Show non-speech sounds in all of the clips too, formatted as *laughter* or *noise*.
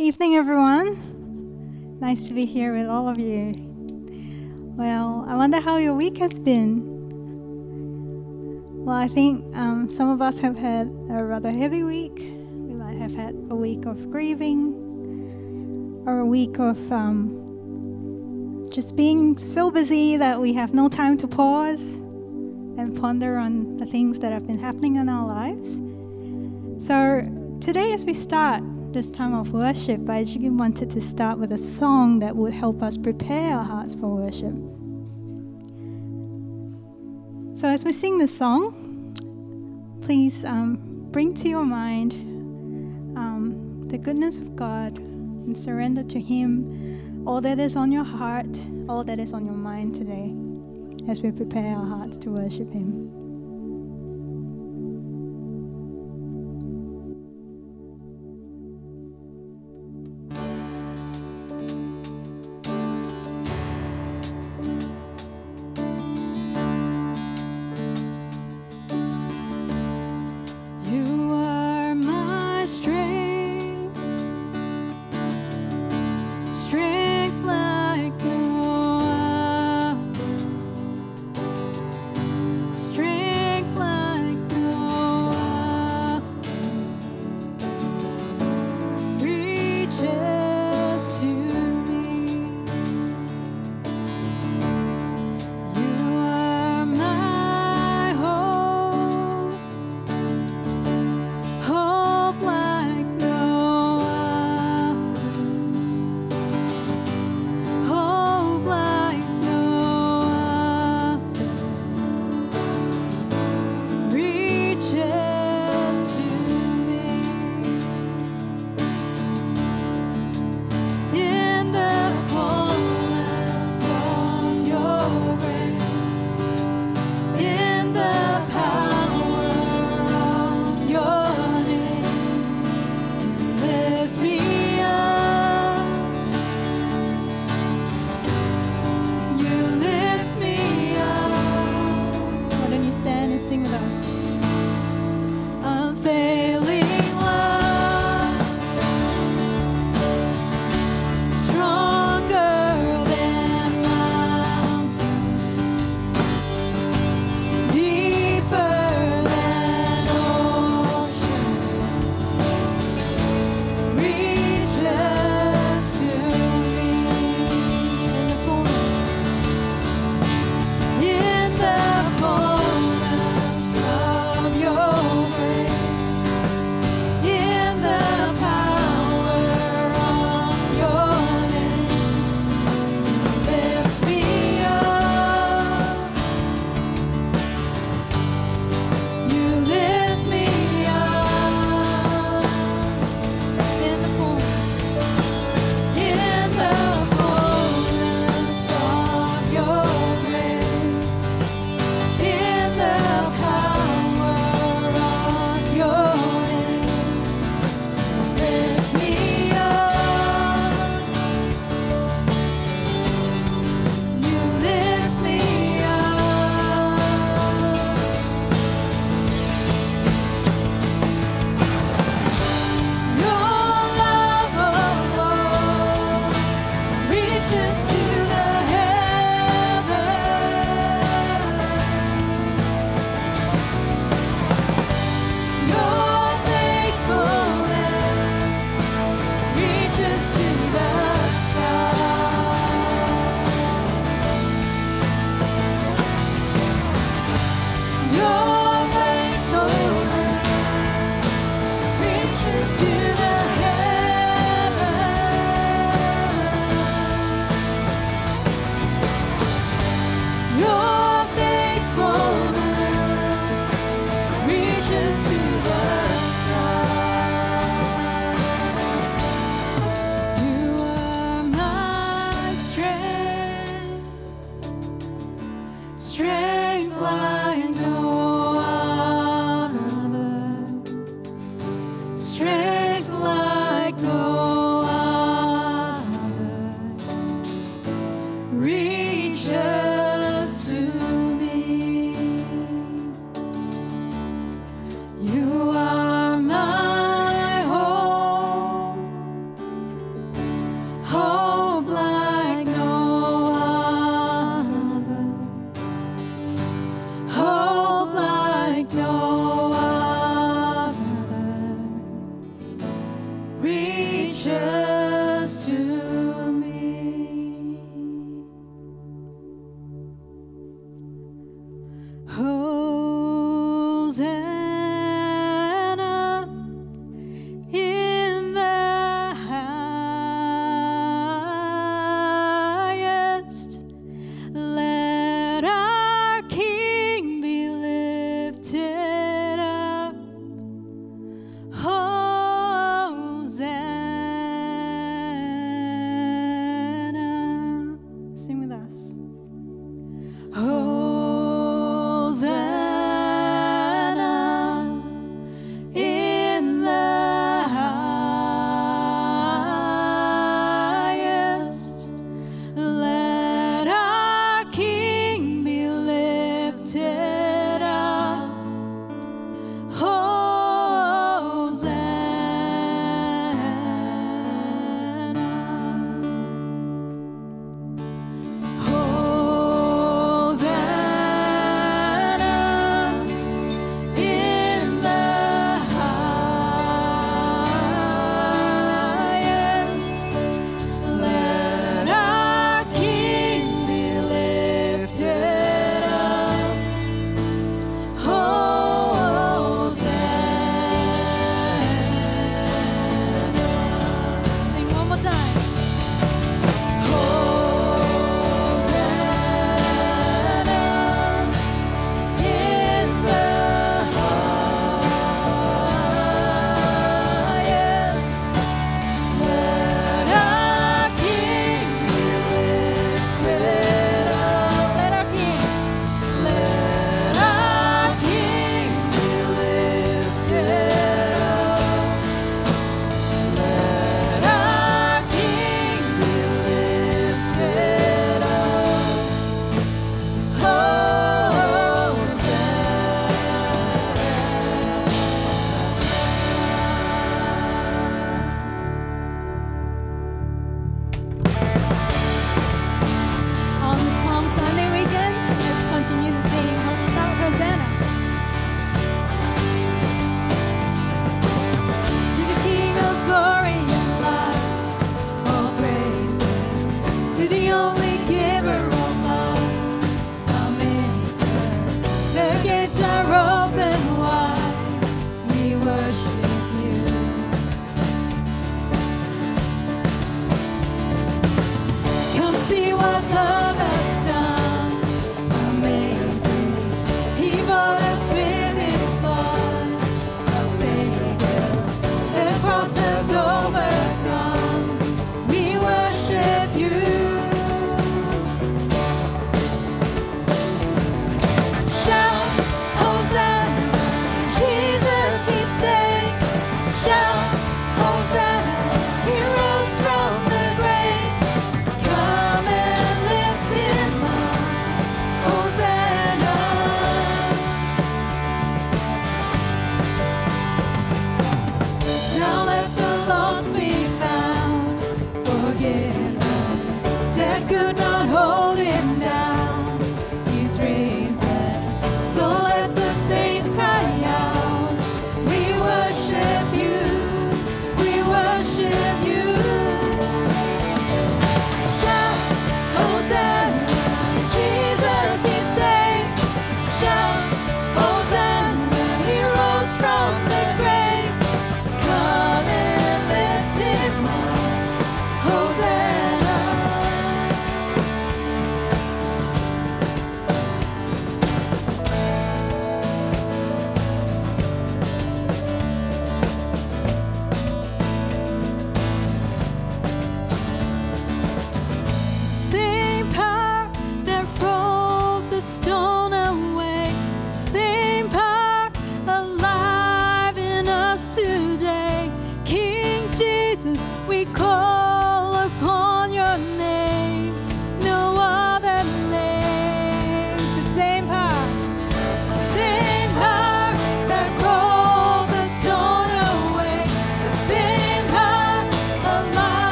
Evening, everyone. Nice to be here with all of you. Well, I wonder how your week has been. Well, I think um, some of us have had a rather heavy week. We might have had a week of grieving or a week of um, just being so busy that we have no time to pause and ponder on the things that have been happening in our lives. So, today, as we start, this time of worship, I actually wanted to start with a song that would help us prepare our hearts for worship. So, as we sing this song, please um, bring to your mind um, the goodness of God and surrender to Him all that is on your heart, all that is on your mind today as we prepare our hearts to worship Him. Strength.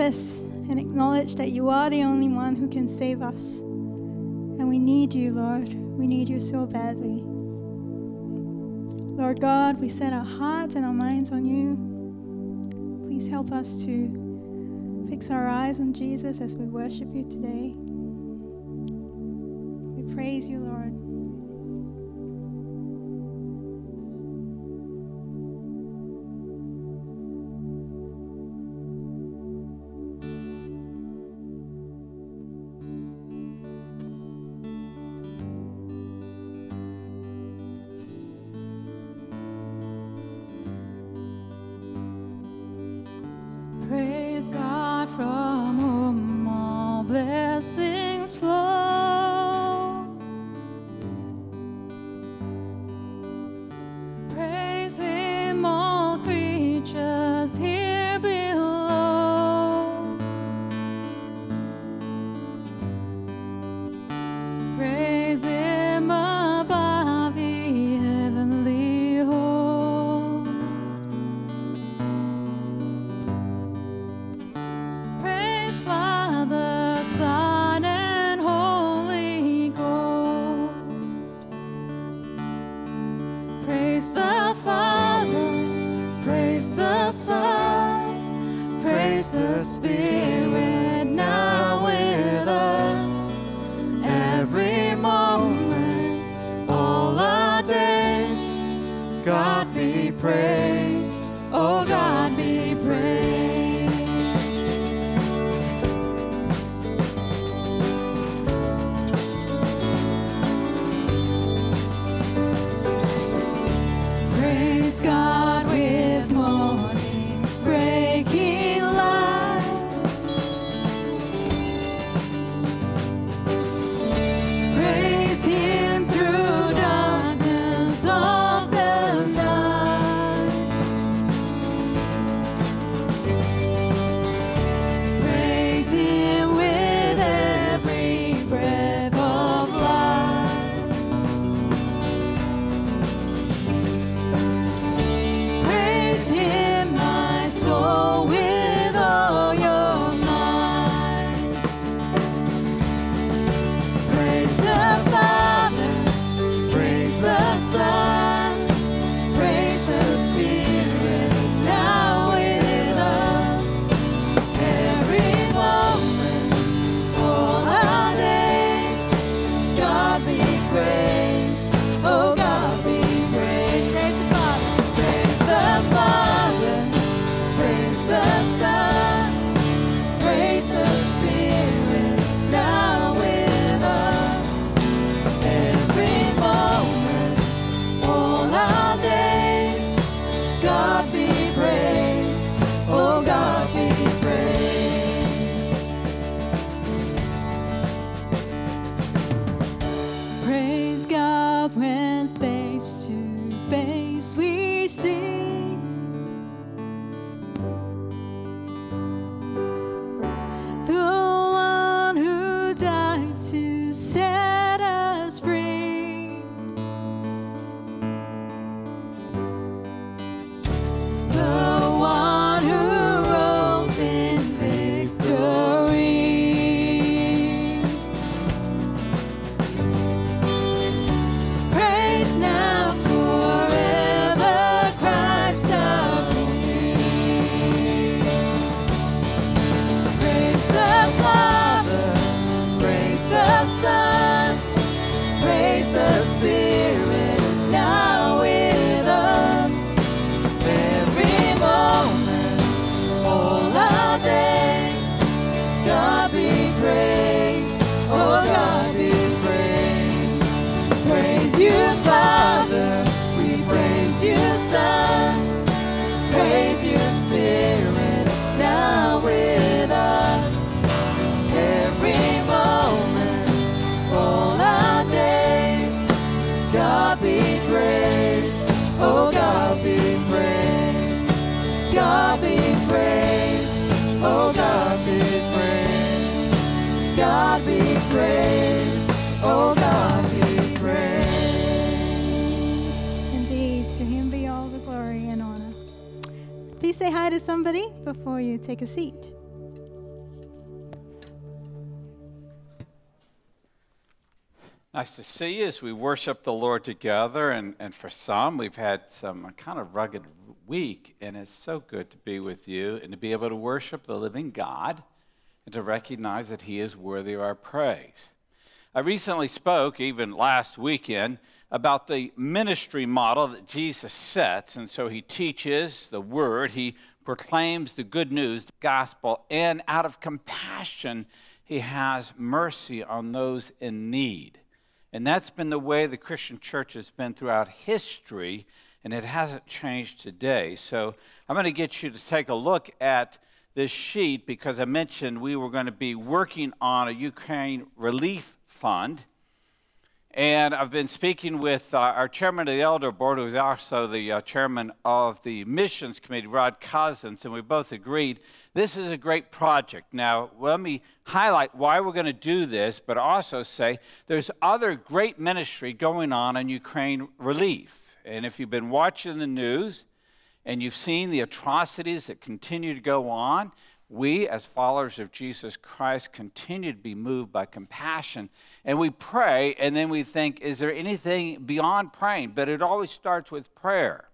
Confess and acknowledge that you are the only one who can save us. And we need you, Lord. We need you so badly. Lord God, we set our hearts and our minds on you. Please help us to fix our eyes on Jesus as we worship you today. We praise you, Lord. face. We take a seat. Nice to see you as we worship the Lord together. And, and for some, we've had some kind of rugged week, and it's so good to be with you and to be able to worship the living God and to recognize that He is worthy of our praise. I recently spoke, even last weekend, about the ministry model that Jesus sets. And so He teaches the Word, He proclaims the good news, the gospel, and out of compassion, He has mercy on those in need. And that's been the way the Christian church has been throughout history, and it hasn't changed today. So I'm going to get you to take a look at this sheet because I mentioned we were going to be working on a Ukraine relief fund. And I've been speaking with uh, our chairman of the elder board, who's also the uh, chairman of the missions committee, Rod Cousins, and we both agreed this is a great project. Now, let me highlight why we're going to do this, but also say there's other great ministry going on in Ukraine relief. And if you've been watching the news and you've seen the atrocities that continue to go on, we, as followers of Jesus Christ, continue to be moved by compassion. And we pray, and then we think, is there anything beyond praying? But it always starts with prayer.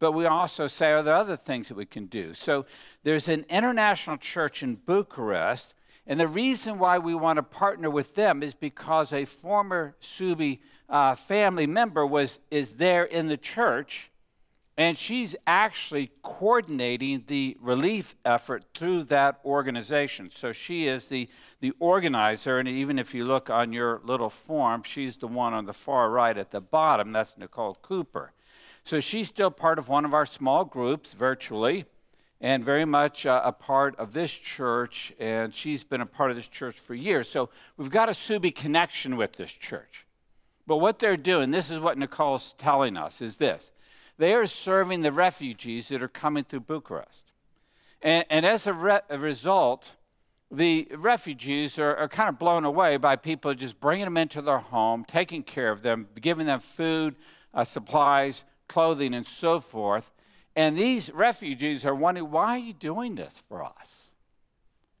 But we also say, are there other things that we can do? So there's an international church in Bucharest, and the reason why we want to partner with them is because a former Subi uh, family member was, is there in the church and she's actually coordinating the relief effort through that organization. So she is the, the organizer. And even if you look on your little form, she's the one on the far right at the bottom. That's Nicole Cooper. So she's still part of one of our small groups virtually and very much uh, a part of this church. And she's been a part of this church for years. So we've got a Subi connection with this church. But what they're doing, this is what Nicole's telling us, is this they are serving the refugees that are coming through Bucharest. And, and as a, re- a, result, the refugees are, are kind of blown away by people just bringing them into their home, taking care of them, giving them food, uh, supplies, clothing, and so forth. And these refugees are wondering, why are you doing this for us?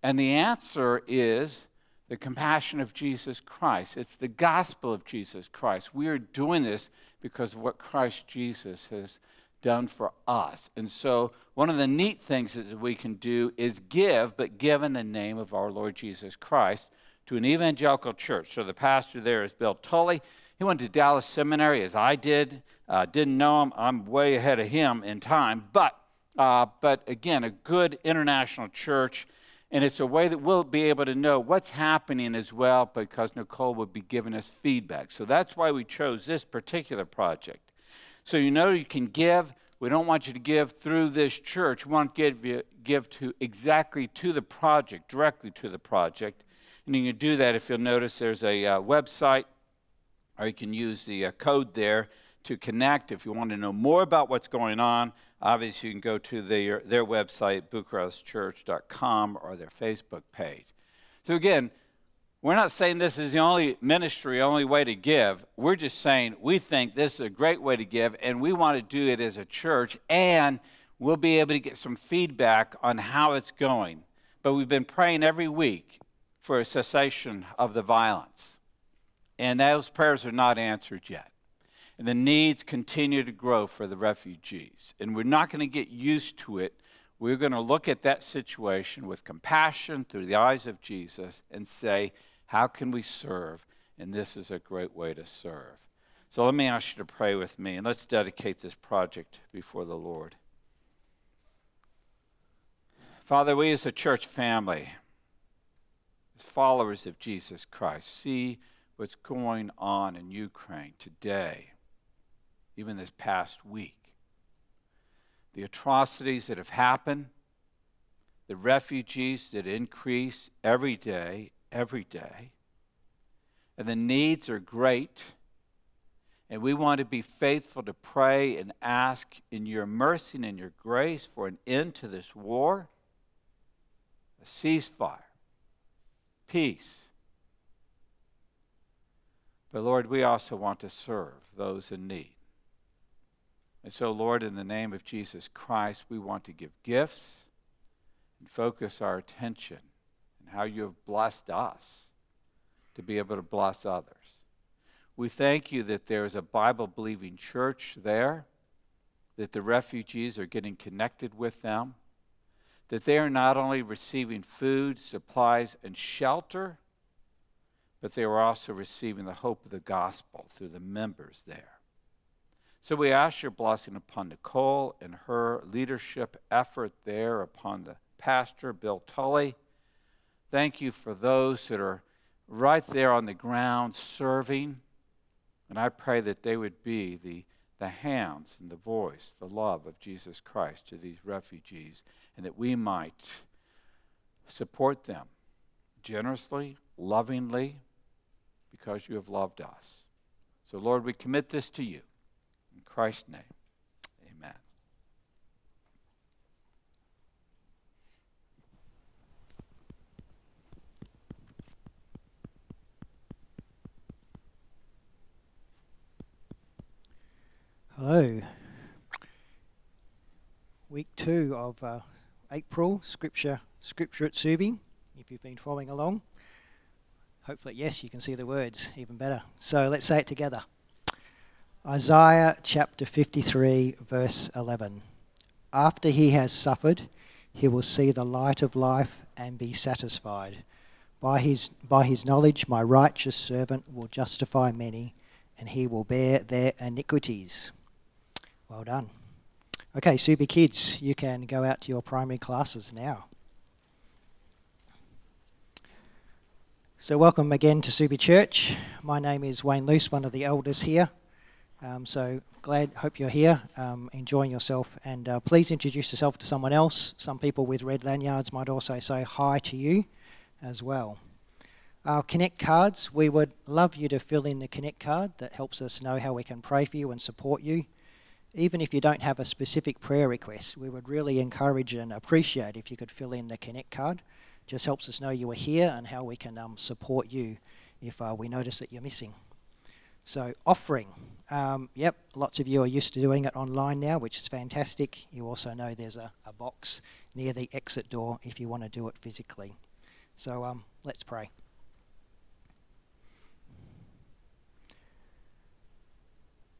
And the answer is the compassion of Jesus Christ. It's the gospel of Jesus Christ. We are doing this because of what Christ Jesus has done for us. And so, one of the neat things that we can do is give, but give in the name of our Lord Jesus Christ to an evangelical church. So, the pastor there is Bill Tully. He went to Dallas Seminary as I did. Uh, didn't know him. I'm way ahead of him in time. But, uh, but again, a good international church. And it's a way that we'll be able to know what's happening as well because Nicole would be giving us feedback. So that's why we chose this particular project. So you know you can give. We don't want you to give through this church. We want to give, give to exactly to the project, directly to the project. And you can do that if you'll notice there's a uh, website, or you can use the uh, code there to connect if you want to know more about what's going on obviously you can go to their, their website, bucharestchurch.com, or their Facebook page. So again, we're not saying this is the only ministry, only way to give. We're just saying we think this is a great way to give, and we want to do it as a church, and we'll be able to get some feedback on how it's going. But we've been praying every week for a cessation of the violence, and those prayers are not answered yet. And the needs continue to grow for the refugees. And we're not going to get used to it. We're going to look at that situation with compassion through the eyes of Jesus and say, how can we serve? And this is a great way to serve. So let me ask you to pray with me, and let's dedicate this project before the Lord. Father, we as a church family, as followers of Jesus Christ, see what's going on in Ukraine today even this past week. The atrocities that have happened, the refugees that increase every day, every day, and the needs are great. And we want to be faithful to pray and ask in your mercy and in your grace for an end to this war, a ceasefire, peace. But Lord, we also want to serve those in need. And so, Lord, in the name of Jesus Christ, we want to give gifts and focus our attention on how you have blessed us to be able to bless others. We thank you that there is a Bible believing church there, that the refugees are getting connected with them, that they are not only receiving food, supplies, and shelter, but they are also receiving the hope of the gospel through the members there. So we ask your blessing upon Nicole and her leadership effort there, upon the pastor, Bill Tully. Thank you for those that are right there on the ground serving. And I pray that they would be the, the hands and the voice, the love of Jesus Christ to these refugees, and that we might support them generously, lovingly, because you have loved us. So, Lord, we commit this to you. Christ's name, amen. Hello. Week two of uh, April, scripture, scripture at Subi. If you've been following along, hopefully, yes, you can see the words even better. So let's say it together. Isaiah chapter 53, verse 11. After he has suffered, he will see the light of life and be satisfied. By his, by his knowledge, my righteous servant will justify many, and he will bear their iniquities. Well done. Okay, super kids, you can go out to your primary classes now. So, welcome again to Subi Church. My name is Wayne Luce, one of the elders here. Um, so, glad, hope you're here, um, enjoying yourself, and uh, please introduce yourself to someone else. Some people with red lanyards might also say hi to you as well. Our Connect cards, we would love you to fill in the Connect card that helps us know how we can pray for you and support you even if you don't have a specific prayer request, we would really encourage and appreciate if you could fill in the Connect card. Just helps us know you are here and how we can um, support you if uh, we notice that you're missing. So, offering. Um, yep, lots of you are used to doing it online now, which is fantastic. You also know there's a, a box near the exit door if you want to do it physically. So, um, let's pray.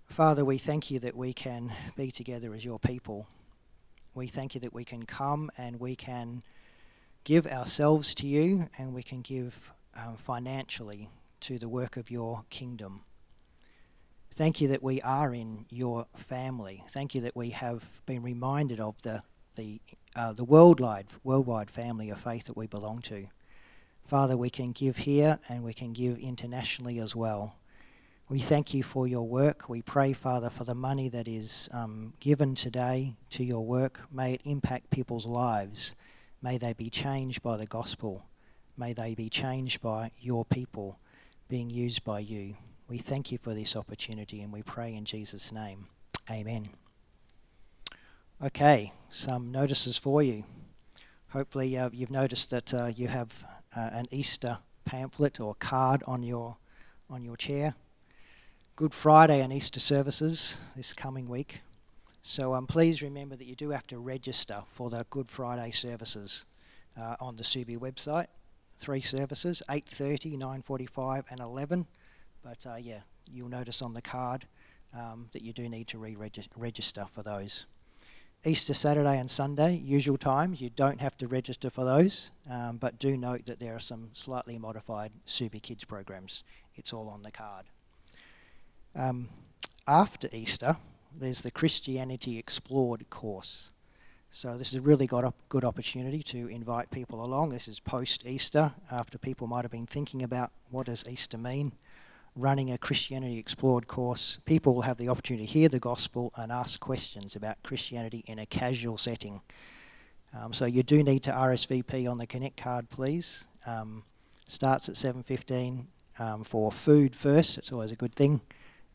Father, we thank you that we can be together as your people. We thank you that we can come and we can give ourselves to you and we can give um, financially to the work of your kingdom. Thank you that we are in your family. Thank you that we have been reminded of the the uh, the worldwide worldwide family of faith that we belong to. Father, we can give here and we can give internationally as well. We thank you for your work. We pray, Father, for the money that is um, given today to your work. May it impact people's lives. May they be changed by the gospel. May they be changed by your people being used by you. We thank you for this opportunity and we pray in Jesus' name. Amen. Okay, some notices for you. Hopefully, uh, you've noticed that uh, you have uh, an Easter pamphlet or card on your on your chair. Good Friday and Easter services this coming week. So um, please remember that you do have to register for the Good Friday services uh, on the Subi website. Three services, 8.30, 9.45 and 11. But uh, yeah, you'll notice on the card um, that you do need to re-register for those. Easter Saturday and Sunday, usual times. You don't have to register for those, um, but do note that there are some slightly modified Subi Kids programs. It's all on the card. Um, after Easter, there's the Christianity Explored course. So this has really got a good opportunity to invite people along. This is post Easter, after people might have been thinking about what does Easter mean. Running a Christianity Explored course, people will have the opportunity to hear the gospel and ask questions about Christianity in a casual setting. Um, so you do need to RSVP on the Connect card, please. Um, starts at 7:15 um, for food first. It's always a good thing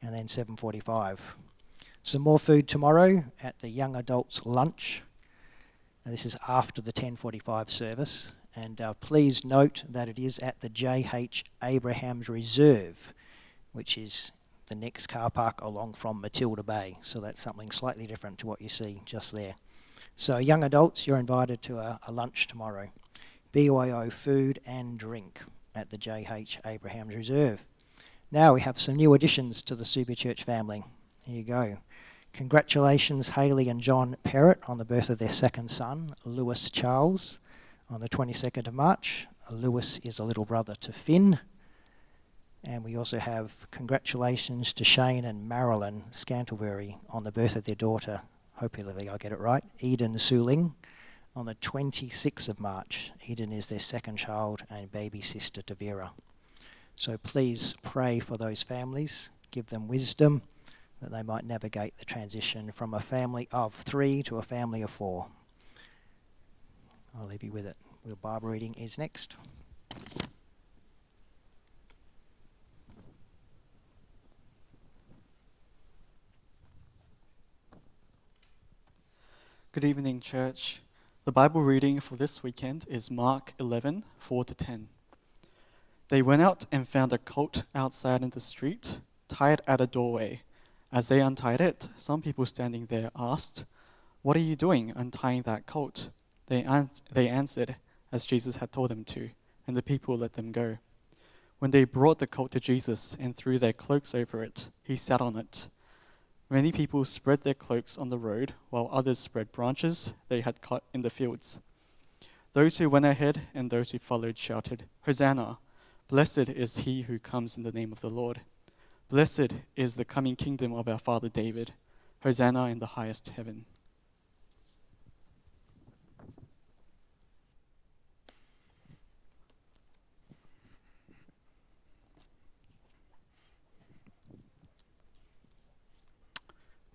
and then 7.45. Some more food tomorrow at the young adults lunch. Now, this is after the 10.45 service. And uh, please note that it is at the J.H. Abrahams Reserve, which is the next car park along from Matilda Bay. So that's something slightly different to what you see just there. So, young adults, you're invited to a, a lunch tomorrow. BYO food and drink at the JH Abrahams Reserve. Now we have some new additions to the Subi Church family. Here you go. Congratulations, Haley and John Perrott, on the birth of their second son, Lewis Charles, on the 22nd of March. Lewis is a little brother to Finn. And we also have congratulations to Shane and Marilyn Scantlebury on the birth of their daughter, hopefully I'll get it right, Eden Suling, on the 26th of March. Eden is their second child and baby sister to Vera. So please pray for those families, give them wisdom that they might navigate the transition from a family of three to a family of four. I'll leave you with it. Your Bible reading is next. Good evening, church. The Bible reading for this weekend is Mark 11 4 to 10. They went out and found a colt outside in the street, tied at a doorway. As they untied it, some people standing there asked, What are you doing untying that colt? They, ans- they answered, as Jesus had told them to, and the people let them go. When they brought the colt to Jesus and threw their cloaks over it, he sat on it. Many people spread their cloaks on the road, while others spread branches they had cut in the fields. Those who went ahead and those who followed shouted, Hosanna! Blessed is he who comes in the name of the Lord. Blessed is the coming kingdom of our father David. Hosanna in the highest heaven.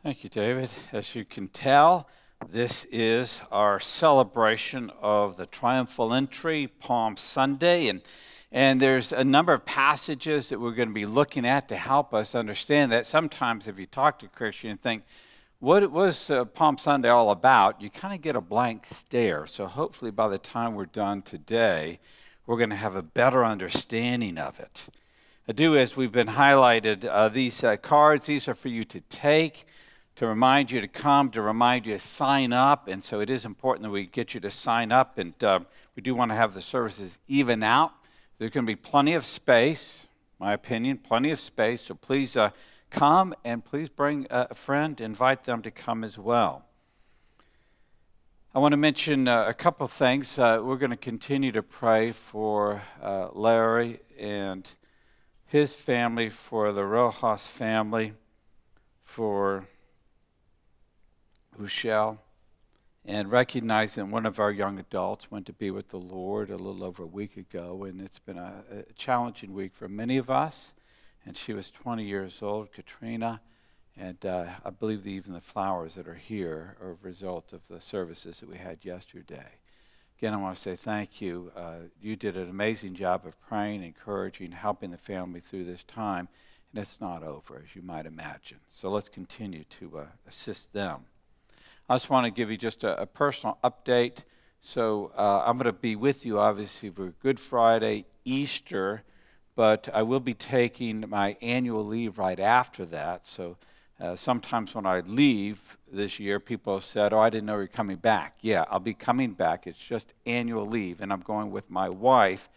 Thank you, David. As you can tell, this is our celebration of the triumphal entry, Palm Sunday, and and there's a number of passages that we're going to be looking at to help us understand that. Sometimes, if you talk to Christian and think, what was uh, Palm Sunday all about? You kind of get a blank stare. So, hopefully, by the time we're done today, we're going to have a better understanding of it. I do, as we've been highlighted, uh, these uh, cards, these are for you to take to remind you to come, to remind you to sign up. And so it is important that we get you to sign up. And uh, we do want to have the services even out. There's going to be plenty of space, my opinion, plenty of space. So please uh, come and please bring a friend, invite them to come as well. I want to mention uh, a couple things. Uh, we're going to continue to pray for uh, Larry and his family, for the Rojas family, for Michelle, and recognizing one of our young adults went to be with the Lord a little over a week ago, and it's been a, a challenging week for many of us. And she was 20 years old, Katrina, and uh, I believe that even the flowers that are here are a result of the services that we had yesterday. Again, I want to say thank you. Uh, you did an amazing job of praying, encouraging, helping the family through this time, and it's not over, as you might imagine. So let's continue to uh, assist them. I just want to give you just a, a personal update. So uh, I'm going to be with you, obviously, for Good Friday, Easter, but I will be taking my annual leave right after that. So uh, sometimes when I leave this year, people have said, Oh, I didn't know you were coming back. Yeah, I'll be coming back. It's just annual leave, and I'm going with my wife,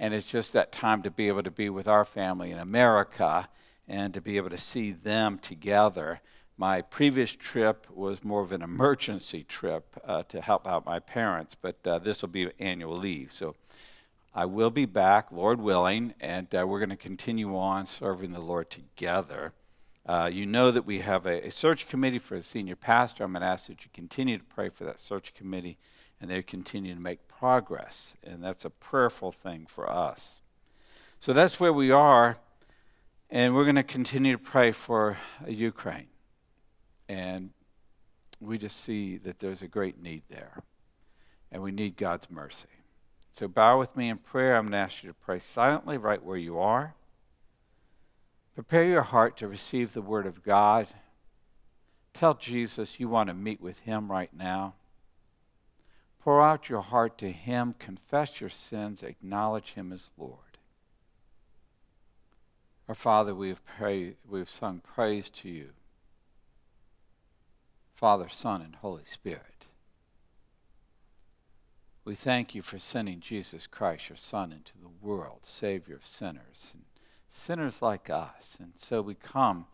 and it's just that time to be able to be with our family in America and to be able to see them together. My previous trip was more of an emergency trip uh, to help out my parents, but uh, this will be annual leave. So I will be back, Lord willing, and uh, we're going to continue on serving the Lord together. Uh, you know that we have a, a, search committee for a senior pastor. I'm going to ask that you continue to pray for that search committee and they continue to make progress. And that's a prayerful thing for us. So that's where we are. And we're going to continue to pray for Ukraine. And we just see that there's a great need there. And we need God's mercy. So bow with me in prayer. I'm going to ask you to pray silently right where you are. Prepare your heart to receive the Word of God. Tell Jesus you want to meet with Him right now. Pour out your heart to Him. Confess your sins. Acknowledge Him as Lord. Our Father, we have prayed, we have sung praise to you. Father, Son, and Holy Spirit. We thank you for sending Jesus Christ, your Son, into the world, Savior of sinners, and sinners like us. And so we come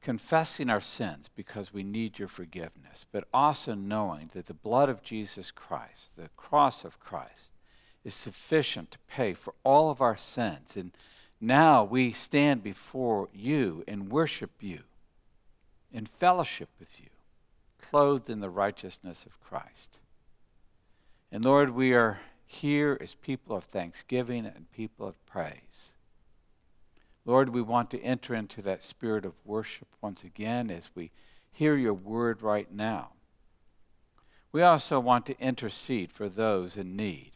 confessing our sins because we need your forgiveness, but also knowing that the blood of Jesus Christ, the cross of Christ, is sufficient to pay for all of our sins. And now we stand before you and worship you in fellowship with you, clothed in the righteousness of Christ. And Lord, we are here as people of thanksgiving and people of praise. Lord, we want to enter into that spirit of worship once again as we hear your word right now. We also want to intercede for those in need.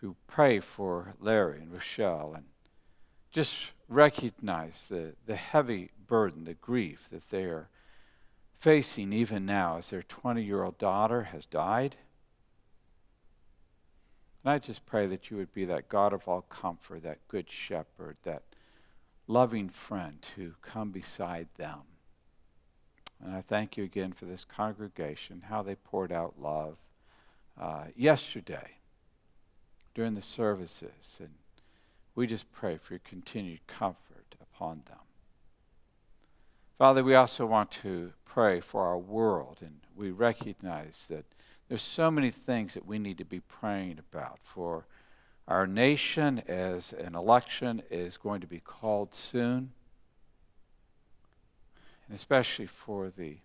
To pray for Larry and Rochelle and just recognize the, the heavy burden, the grief that they are facing even now as their 20 year old daughter has died. And I just pray that you would be that God of all comfort, that good shepherd, that loving friend to come beside them. And I thank you again for this congregation, how they poured out love uh, yesterday during the services. And we just pray for your continued comfort upon them. Father, we also want to pray for our world, and we recognize that there's so many things that we need to be praying about for our nation as an election is going to be called soon, and especially for the,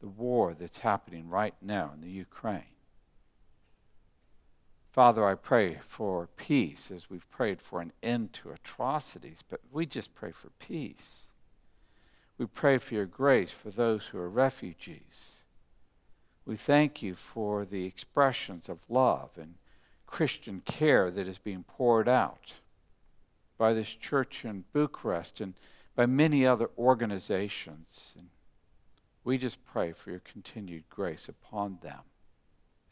the war that's happening right now in the Ukraine. Father, I pray for peace as we've prayed for an end to atrocities, but we just pray for peace. We pray for your grace for those who are refugees. We thank you for the expressions of love and Christian care that is being poured out by this church in Bucharest and by many other organizations. And we just pray for your continued grace upon them.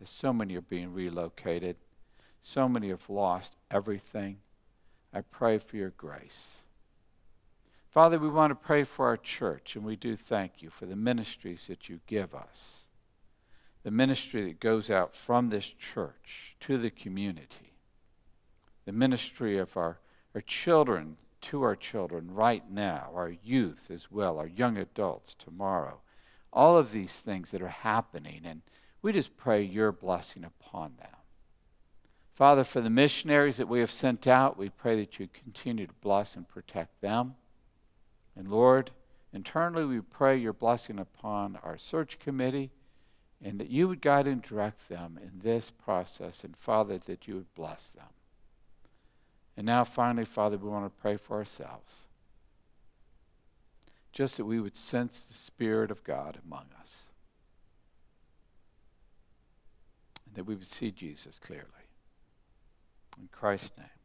As so many are being relocated, so many have lost everything. I pray for your grace. Father, we want to pray for our church, and we do thank you for the ministries that you give us the ministry that goes out from this church to the community, the ministry of our, our children to our children right now, our youth as well, our young adults tomorrow, all of these things that are happening, and we just pray your blessing upon them. Father, for the missionaries that we have sent out, we pray that you continue to bless and protect them. And Lord, internally we pray your blessing upon our search committee and that you would guide and direct them in this process, and Father, that you would bless them. And now, finally, Father, we want to pray for ourselves. Just that we would sense the Spirit of God among us. And that we would see Jesus clearly. In Christ's name.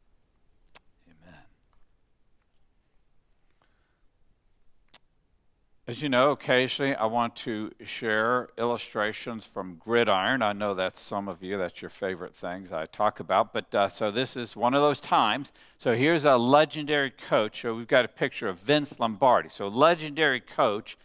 As you know, occasionally I want to share illustrations from gridiron. I know that's some of you, that's your favorite things I talk about. But uh, so this is one of those times. So here's a legendary coach. So we've got a picture of Vince Lombardi. So, legendary coach.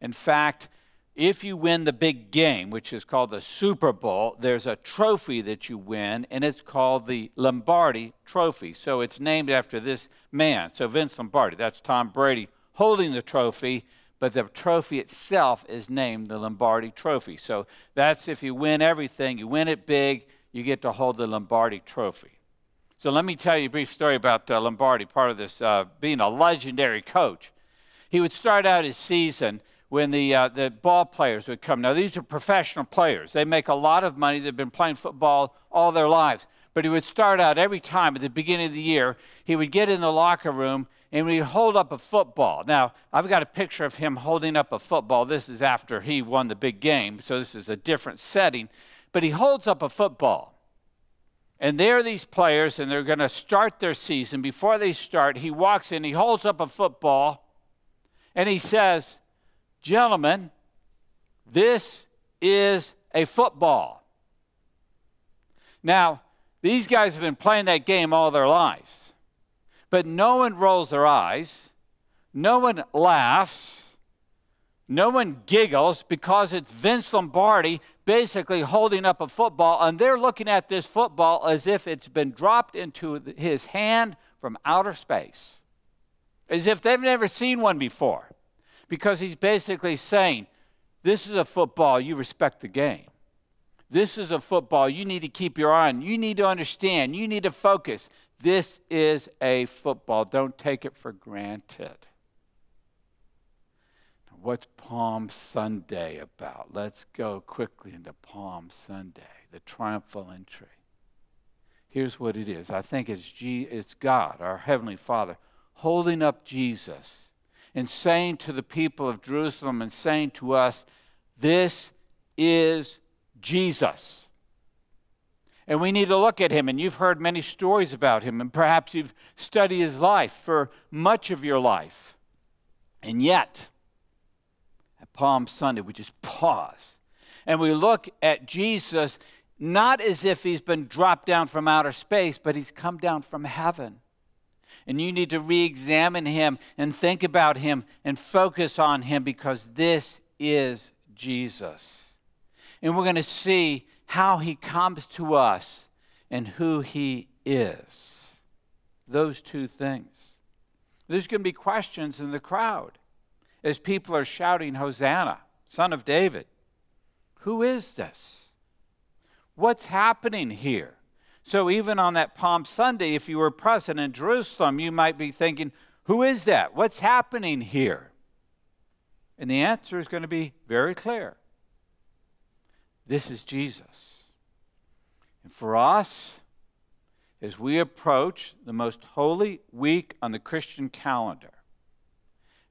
In fact, if you win the big game, which is called the Super Bowl, there's a trophy that you win, and it's called the Lombardi Trophy. So it's named after this man. So Vince Lombardi, that's Tom Brady holding the trophy but the trophy itself is named the Lombardi Trophy. So that's if you win everything, you win it big, you get to hold the Lombardi Trophy. So let me tell you a brief story about uh, Lombardi, part of this uh, being a legendary coach. He would start out his season when the, uh, the ball players would come. Now, these are professional players. They make a lot of money. They've been playing football all their lives. But he would start out every time at the beginning of the year, he would get in the locker room and we hold up a football. Now, I've got a picture of him holding up a football. This is after he won the big game, so this is a different setting. But he holds up a football. And there are these players, and they're going to start their season. Before they start, he walks in, he holds up a football, and he says, Gentlemen, this is a football. Now, these guys have been playing that game all their lives. But no one rolls their eyes, no one laughs, no one giggles because it's Vince Lombardi basically holding up a football, and they're looking at this football as if it's been dropped into his hand from outer space, as if they've never seen one before, because he's basically saying, This is a football, you respect the game. This is a football you need to keep your eye on. You need to understand. You need to focus. This is a football. Don't take it for granted. What's Palm Sunday about? Let's go quickly into Palm Sunday, the triumphal entry. Here's what it is I think it's, G- it's God, our Heavenly Father, holding up Jesus and saying to the people of Jerusalem and saying to us, This is Jesus. And we need to look at him. And you've heard many stories about him, and perhaps you've studied his life for much of your life. And yet, at Palm Sunday, we just pause and we look at Jesus not as if he's been dropped down from outer space, but he's come down from heaven. And you need to re examine him and think about him and focus on him because this is Jesus. And we're going to see how he comes to us and who he is. Those two things. There's going to be questions in the crowd as people are shouting, Hosanna, Son of David. Who is this? What's happening here? So, even on that Palm Sunday, if you were present in Jerusalem, you might be thinking, Who is that? What's happening here? And the answer is going to be very clear this is Jesus. And for us, as we approach the most holy week on the Christian calendar,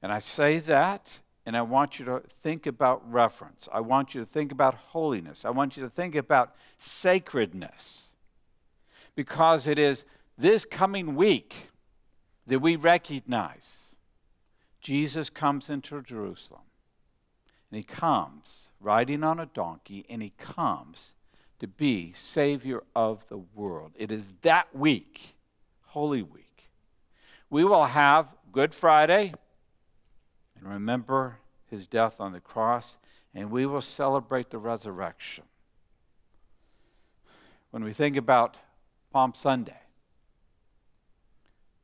and I say that, and I want you to think about reverence. I want you to think about holiness. I want you to think about sacredness. Because it is this coming week that we recognize Jesus comes into Jerusalem. And he comes riding on a donkey, and he comes to be Savior of the world. It is that week, Holy Week. We will have Good Friday, and remember his death on the cross, and we will celebrate the resurrection. When we think about Palm Sunday,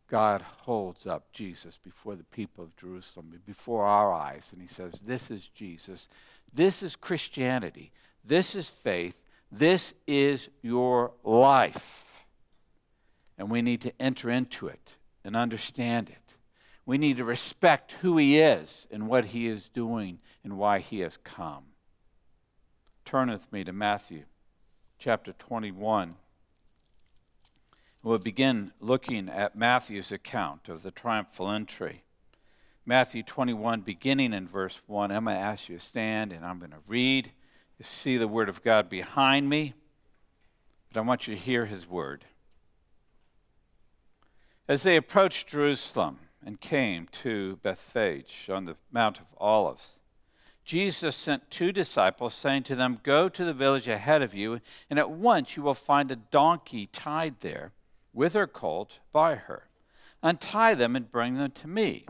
God holds up Jesus before the people of Jerusalem, before our eyes, and he says, This is Jesus. This is Christianity. This is faith. This is your life. And we need to enter into it and understand it. We need to respect who he is and what he is doing and why he has come. Turn with me to Matthew chapter 21. We'll begin looking at Matthew's account of the triumphal entry. Matthew 21, beginning in verse 1. I'm going to ask you to stand and I'm going to read. You see the Word of God behind me, but I want you to hear His Word. As they approached Jerusalem and came to Bethphage on the Mount of Olives, Jesus sent two disciples, saying to them, Go to the village ahead of you, and at once you will find a donkey tied there with her colt by her. Untie them and bring them to me.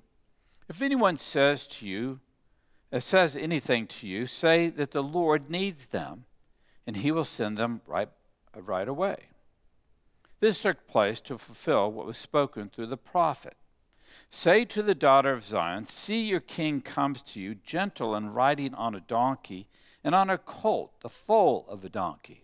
If anyone says to you, uh, says anything to you, say that the Lord needs them, and he will send them right, uh, right away. This took place to fulfill what was spoken through the prophet. Say to the daughter of Zion, See, your king comes to you, gentle and riding on a donkey, and on a colt, the foal of a donkey.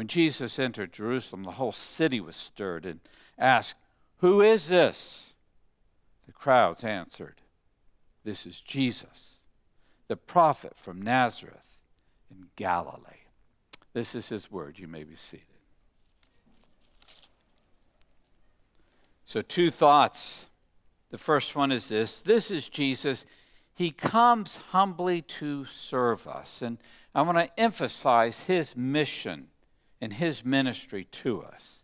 When Jesus entered Jerusalem, the whole city was stirred and asked, Who is this? The crowds answered, This is Jesus, the prophet from Nazareth in Galilee. This is his word. You may be seated. So, two thoughts. The first one is this this is Jesus. He comes humbly to serve us. And I want to emphasize his mission and his ministry to us.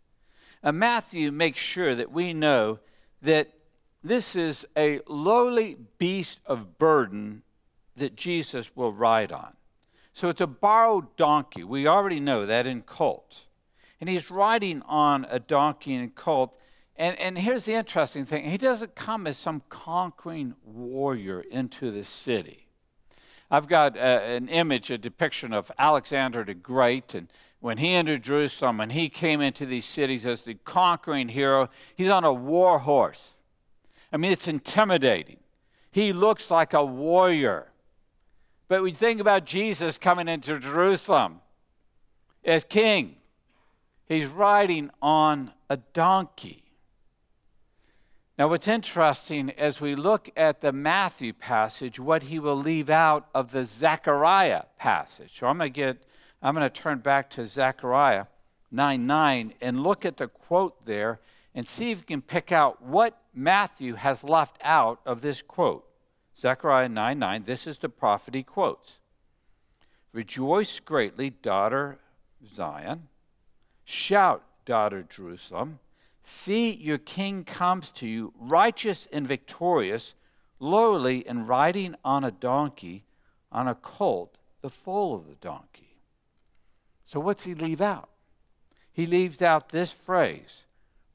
Matthew makes sure that we know that this is a lowly beast of burden that Jesus will ride on. So it's a borrowed donkey. We already know that in colt. And he's riding on a donkey in colt and, and here's the interesting thing he doesn't come as some conquering warrior into the city. I've got a, an image, a depiction of Alexander the Great, and when he entered Jerusalem and he came into these cities as the conquering hero, he's on a war horse. I mean, it's intimidating. He looks like a warrior. But we think about Jesus coming into Jerusalem as king, he's riding on a donkey. Now, what's interesting as we look at the Matthew passage, what he will leave out of the Zechariah passage. So I'm going to get, I'm going to turn back to Zechariah 9 9 and look at the quote there and see if you can pick out what Matthew has left out of this quote. Zechariah 9 9, this is the prophet he quotes Rejoice greatly, daughter Zion. Shout, daughter Jerusalem. See, your king comes to you, righteous and victorious, lowly and riding on a donkey, on a colt, the foal of the donkey. So, what's he leave out? He leaves out this phrase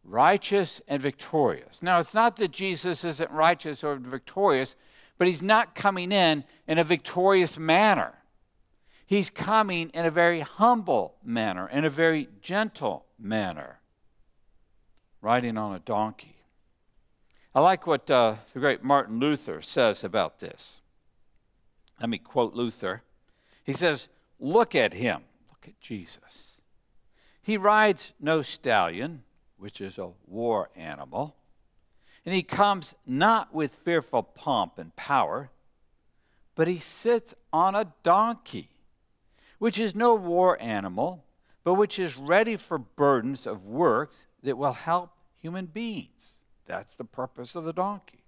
righteous and victorious. Now, it's not that Jesus isn't righteous or victorious, but he's not coming in in a victorious manner. He's coming in a very humble manner, in a very gentle manner riding on a donkey. I like what uh, the great Martin Luther says about this. Let me quote Luther. He says, Look at him. Look at Jesus. He rides no stallion, which is a war animal, and he comes not with fearful pomp and power, but he sits on a donkey, which is no war animal, but which is ready for burdens of works that will help human beings. That's the purpose of the donkey.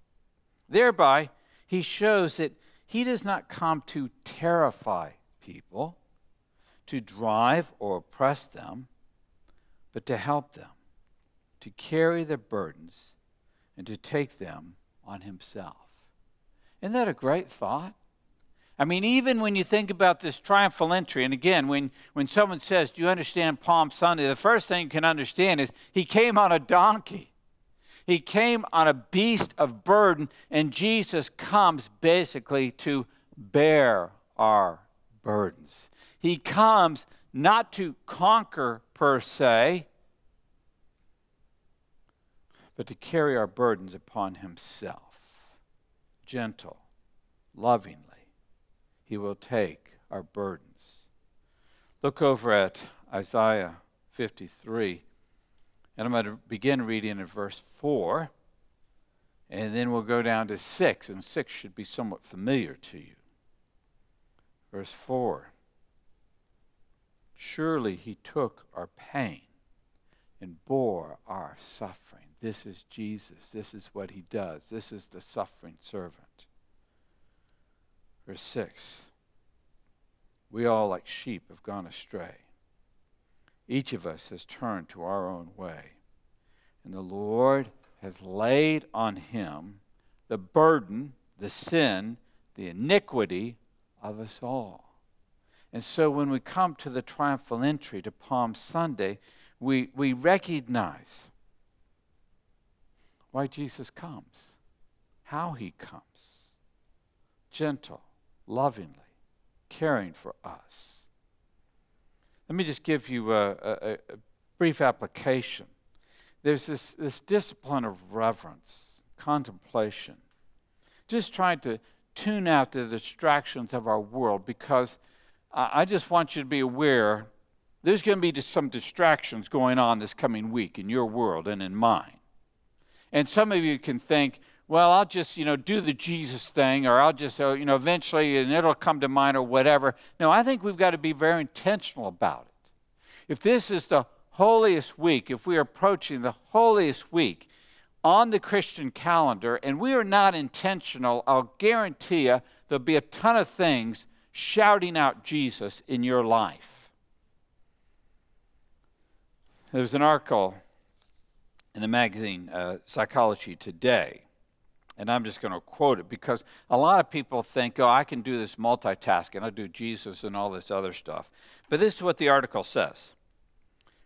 Thereby, he shows that he does not come to terrify people, to drive or oppress them, but to help them, to carry their burdens, and to take them on himself. Isn't that a great thought? I mean, even when you think about this triumphal entry, and again, when, when someone says, Do you understand Palm Sunday? the first thing you can understand is he came on a donkey. He came on a beast of burden, and Jesus comes basically to bear our burdens. He comes not to conquer per se, but to carry our burdens upon himself, gentle, lovingly he will take our burdens. Look over at Isaiah 53, and I'm going to begin reading in verse 4, and then we'll go down to 6, and 6 should be somewhat familiar to you. Verse 4 Surely he took our pain and bore our suffering. This is Jesus. This is what he does. This is the suffering servant. Verse 6 We all, like sheep, have gone astray. Each of us has turned to our own way. And the Lord has laid on him the burden, the sin, the iniquity of us all. And so when we come to the triumphal entry to Palm Sunday, we, we recognize why Jesus comes, how he comes. Gentle, lovingly caring for us. Let me just give you a, a, a brief application. There's this, this discipline of reverence, contemplation, just trying to tune out the distractions of our world because I just want you to be aware there's going to be some distractions going on this coming week in your world and in mine. And some of you can think, well, I'll just, you know, do the Jesus thing, or I'll just, uh, you know, eventually, and it'll come to mind, or whatever. No, I think we've got to be very intentional about it. If this is the holiest week, if we are approaching the holiest week, on the Christian calendar and we are not intentional, I'll guarantee you there'll be a ton of things shouting out Jesus in your life. There was an article in the magazine uh, Psychology Today, and I'm just going to quote it because a lot of people think, oh, I can do this multitasking, I'll do Jesus and all this other stuff. But this is what the article says.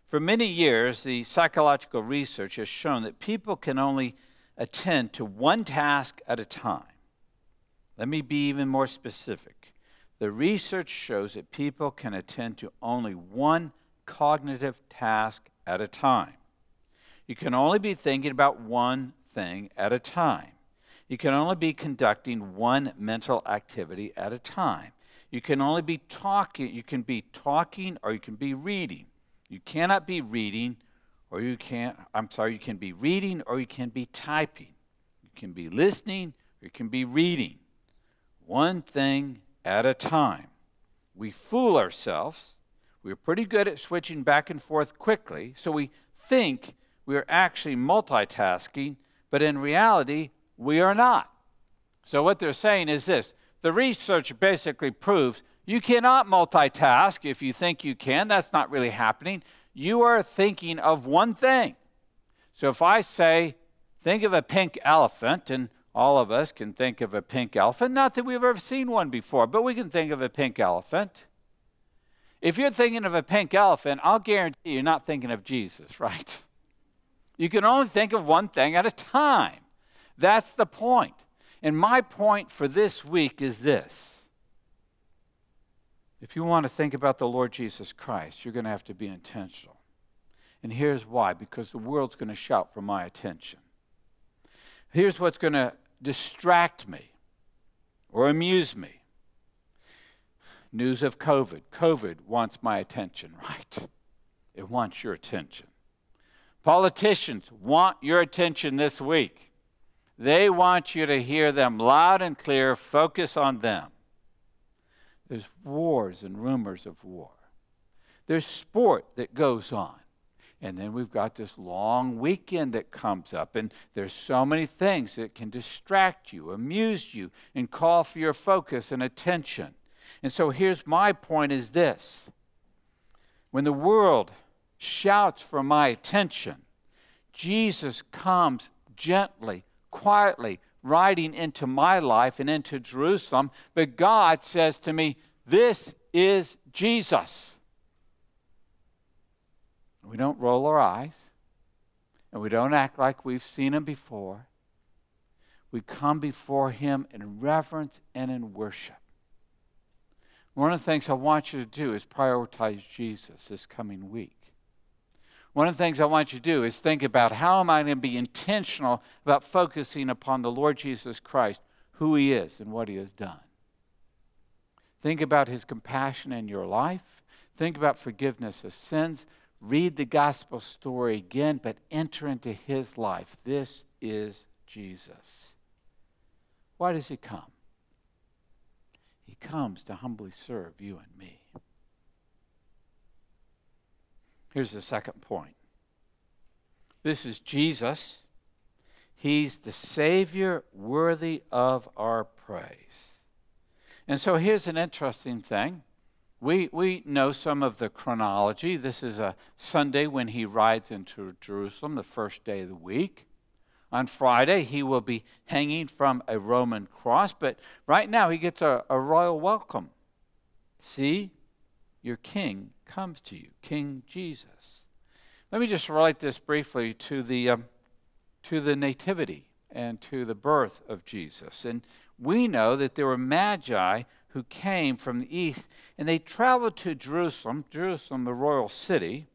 For many years, the psychological research has shown that people can only attend to one task at a time. Let me be even more specific. The research shows that people can attend to only one cognitive task at a time. You can only be thinking about one thing at a time. You can only be conducting one mental activity at a time. You can only be talking, you can be talking or you can be reading. You cannot be reading or you can't, I'm sorry, you can be reading or you can be typing. You can be listening or you can be reading. One thing at a time. We fool ourselves. We're pretty good at switching back and forth quickly, so we think we are actually multitasking, but in reality, we are not. So, what they're saying is this the research basically proves you cannot multitask if you think you can. That's not really happening. You are thinking of one thing. So if I say, think of a pink elephant, and all of us can think of a pink elephant, not that we've ever seen one before, but we can think of a pink elephant. If you're thinking of a pink elephant, I'll guarantee you're not thinking of Jesus, *laughs* right? You can only think of one thing at a time. That's the point. And my point for this week is this if you want to think about the Lord Jesus Christ, you're going to have to be intentional. And here's why because the world's going to shout for my attention. Here's what's going to distract me or amuse me news of COVID. COVID wants my attention, right? It wants your attention. Politicians want your attention this week. They want you to hear them loud and clear, focus on them. There's wars and rumors of war. There's sport that goes on. And then we've got this long weekend that comes up, and there's so many things that can distract you, amuse you, and call for your focus and attention. And so here's my point is this. When the world shouts for my attention, Jesus comes gently, quietly, riding into my life and into Jerusalem, but God says to me, This is Jesus. We don't roll our eyes, and we don't act like we've seen him before. We come before him in reverence and in worship. One of the things I want you to do is prioritize Jesus this coming week. One of the things I want you to do is think about how am I going to be intentional about focusing upon the Lord Jesus Christ, who he is, and what he has done. Think about his compassion in your life. Think about forgiveness of sins. Read the gospel story again, but enter into his life. This is Jesus. Why does he come? He comes to humbly serve you and me. Here's the second point this is Jesus. He's the Savior worthy of our praise. And so here's an interesting thing. We, we know some of the chronology. This is a Sunday when he rides into Jerusalem, the first day of the week. On Friday, he will be hanging from a Roman cross, but right now he gets a, a royal welcome. See, your king comes to you, King Jesus. Let me just relate this briefly to the, um, to the nativity and to the birth of Jesus. And we know that there were magi who came from the east, and they traveled to Jerusalem, Jerusalem, the royal city,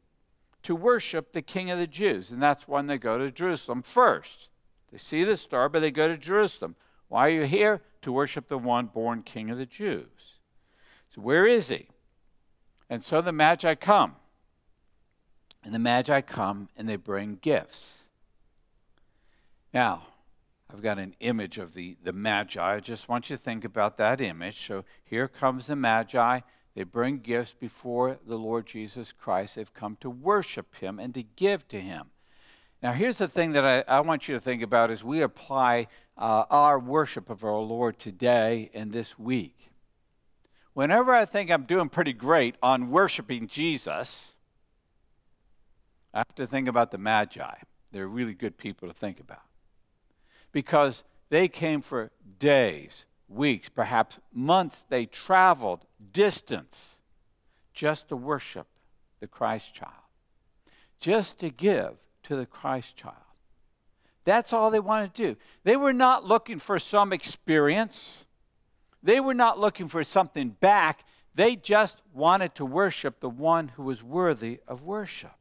to worship the King of the Jews. And that's when they go to Jerusalem first. They see the star, but they go to Jerusalem. Why are you here? To worship the one born King of the Jews. So, where is he? And so the Magi come. And the Magi come and they bring gifts. Now, I've got an image of the, the Magi. I just want you to think about that image. So here comes the Magi. They bring gifts before the Lord Jesus Christ. They've come to worship him and to give to him. Now, here's the thing that I, I want you to think about as we apply uh, our worship of our Lord today and this week. Whenever I think I'm doing pretty great on worshiping Jesus, I have to think about the Magi. They're really good people to think about. Because they came for days, weeks, perhaps months. They traveled distance just to worship the Christ child, just to give to the Christ child. That's all they wanted to do. They were not looking for some experience, they were not looking for something back. They just wanted to worship the one who was worthy of worship.